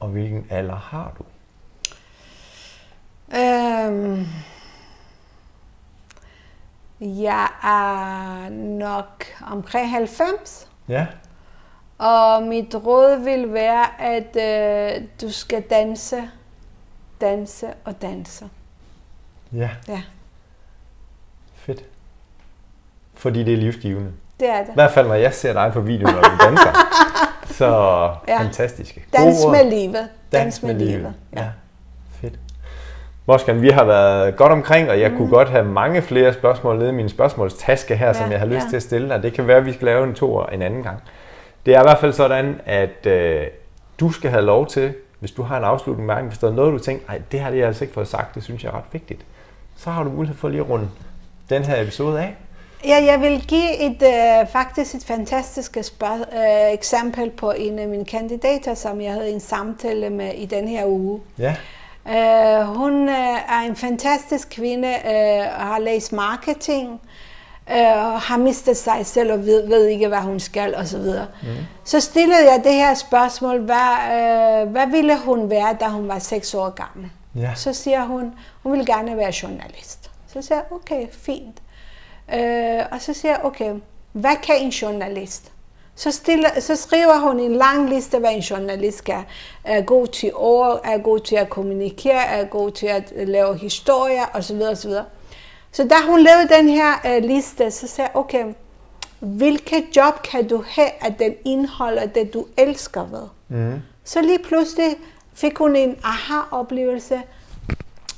og hvilken alder har du? Øhm, jeg er nok omkring 90. Ja. Og mit råd vil være, at øh, du skal danse, danse og danse. Ja. Ja. Fedt. Fordi det er livsgivende. Det er det. I hvert fald, når jeg ser dig på video, når du danser. Så ja. fantastisk. Dans med livet. Dans, Dans med, med livet. livet. Ja. ja. Morskan, vi har været godt omkring, og jeg mm. kunne godt have mange flere spørgsmål nede i min spørgsmålstaske her, ja, som jeg har lyst ja. til at stille dig. Det kan være, at vi skal lave en to en anden gang. Det er i hvert fald sådan, at øh, du skal have lov til, hvis du har en afslutning mærke, hvis der er noget, du tænker, nej, det har det jeg altså ikke fået sagt, det synes jeg er ret vigtigt, så har du mulighed for lige at runde den her episode af. Ja, jeg vil give et øh, faktisk et fantastisk spørg- øh, eksempel på en af mine kandidater, som jeg havde en samtale med i den her uge. Ja. Uh, hun uh, er en fantastisk kvinde uh, og har læst marketing uh, har mistet sig selv og ved, ved ikke, hvad hun skal osv. Så, mm. så stillede jeg det her spørgsmål, hvad, uh, hvad ville hun være, da hun var 6 år gammel? Ja. Så siger hun, hun vil gerne være journalist. Så siger jeg, okay, fint. Uh, og så siger jeg, okay, hvad kan en journalist? Så, stiller, så skriver hun en lang liste, hvad en journalist skal. Er god til ord, er god til at kommunikere, er god til at lave historier osv. osv. Så da hun lavede den her uh, liste, så sagde jeg, okay, hvilket job kan du have, at den indeholder det, du elsker ved? Mm. Så lige pludselig fik hun en aha-oplevelse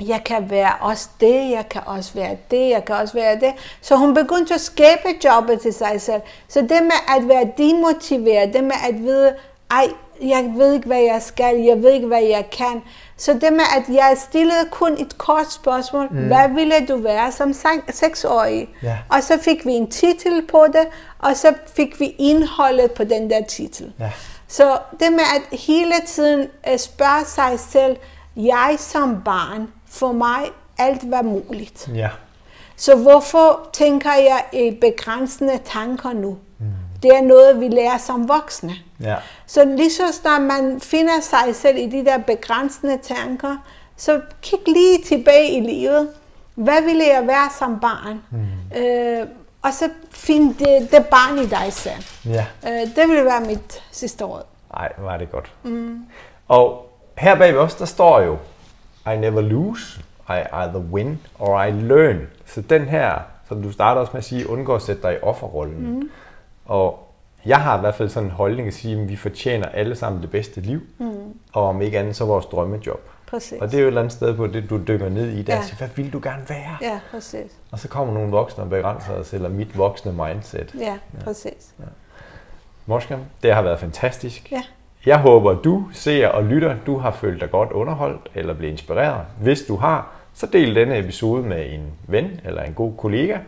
jeg kan være også det, jeg kan også være det, jeg kan også være det. Så hun begyndte at skabe jobbet til sig selv. Så det med at være demotiveret, det med at vide, ej, jeg ved ikke, hvad jeg skal, jeg ved ikke, hvad jeg kan, Så det med, at jeg stillede kun et kort spørgsmål, mm. hvad ville du være som sek- seksårig? Ja. Og så fik vi en titel på det, og så fik vi indholdet på den der titel. Ja. Så det med at hele tiden øh, spørge sig selv, jeg som barn, for mig alt var muligt. Ja. Så hvorfor tænker jeg i begrænsende tanker nu? Det er noget, vi lærer som voksne. Ja. Så lige så snart man finder sig selv i de der begrænsende tanker, så kig lige tilbage i livet. Hvad ville jeg være som barn? Mm. Øh, og så find det, det barn i dig selv. Ja. Øh, det vil være mit sidste råd. Ej, var det godt. Mm. Og her bag os, der står jo, I never lose, I either win or I learn. Så den her, som du starter også med at sige, undgår at sætte dig i offerrollen. Mm. Og jeg har i hvert fald sådan en holdning at sige, at vi fortjener alle sammen det bedste liv, mm. og om ikke andet så vores drømmejob. Præcis. Og det er jo et eller andet sted på det, du dykker ned i der, Ja. ja. siger, hvad vil du gerne være? Ja, præcis. Og så kommer nogle voksne og begrænser os, eller mit voksne mindset. Ja, præcis. Moskam, det har været fantastisk. Ja. Jeg håber, du ser og lytter, du har følt dig godt underholdt eller blevet inspireret. Hvis du har, så del denne episode med en ven eller en god kollega,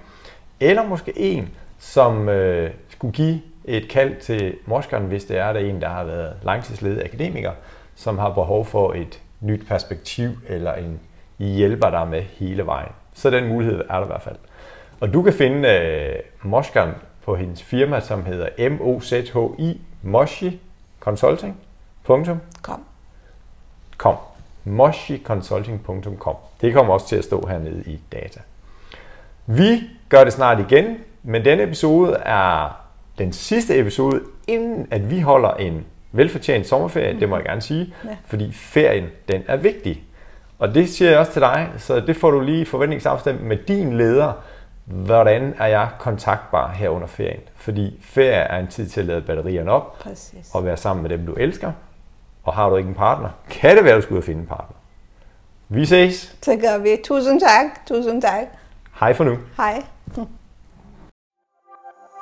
eller måske en, som øh, skulle give et kald til Moskeren, hvis det er der en, der har været langtidsledig akademiker, som har behov for et nyt perspektiv eller en hjælper dig med hele vejen. Så den mulighed er der i hvert fald. Og du kan finde øh, Moskeren på hendes firma, som hedder M-O-Z-H-I, Moshi Consulting. Punktum. Kom. Com. moshiconsulting.com. Det kommer også til at stå hernede i data. Vi gør det snart igen, men denne episode er den sidste episode, inden at vi holder en velfortjent sommerferie, det må jeg gerne sige, Ja. fordi ferien, den er vigtig. Og det siger jeg også til dig, så det får du lige forventningsafstemt med din leder. Hvordan er jeg kontaktbar her under ferien? Fordi ferie er en tid til at lade batterierne op Præcis. og være sammen med dem, du elsker. Og har du ikke en partner, kan det være, at du skal ud og finde en partner. Vi ses. Så gør vi. Tusind tak. Tusind tak. Hej for nu. Hej.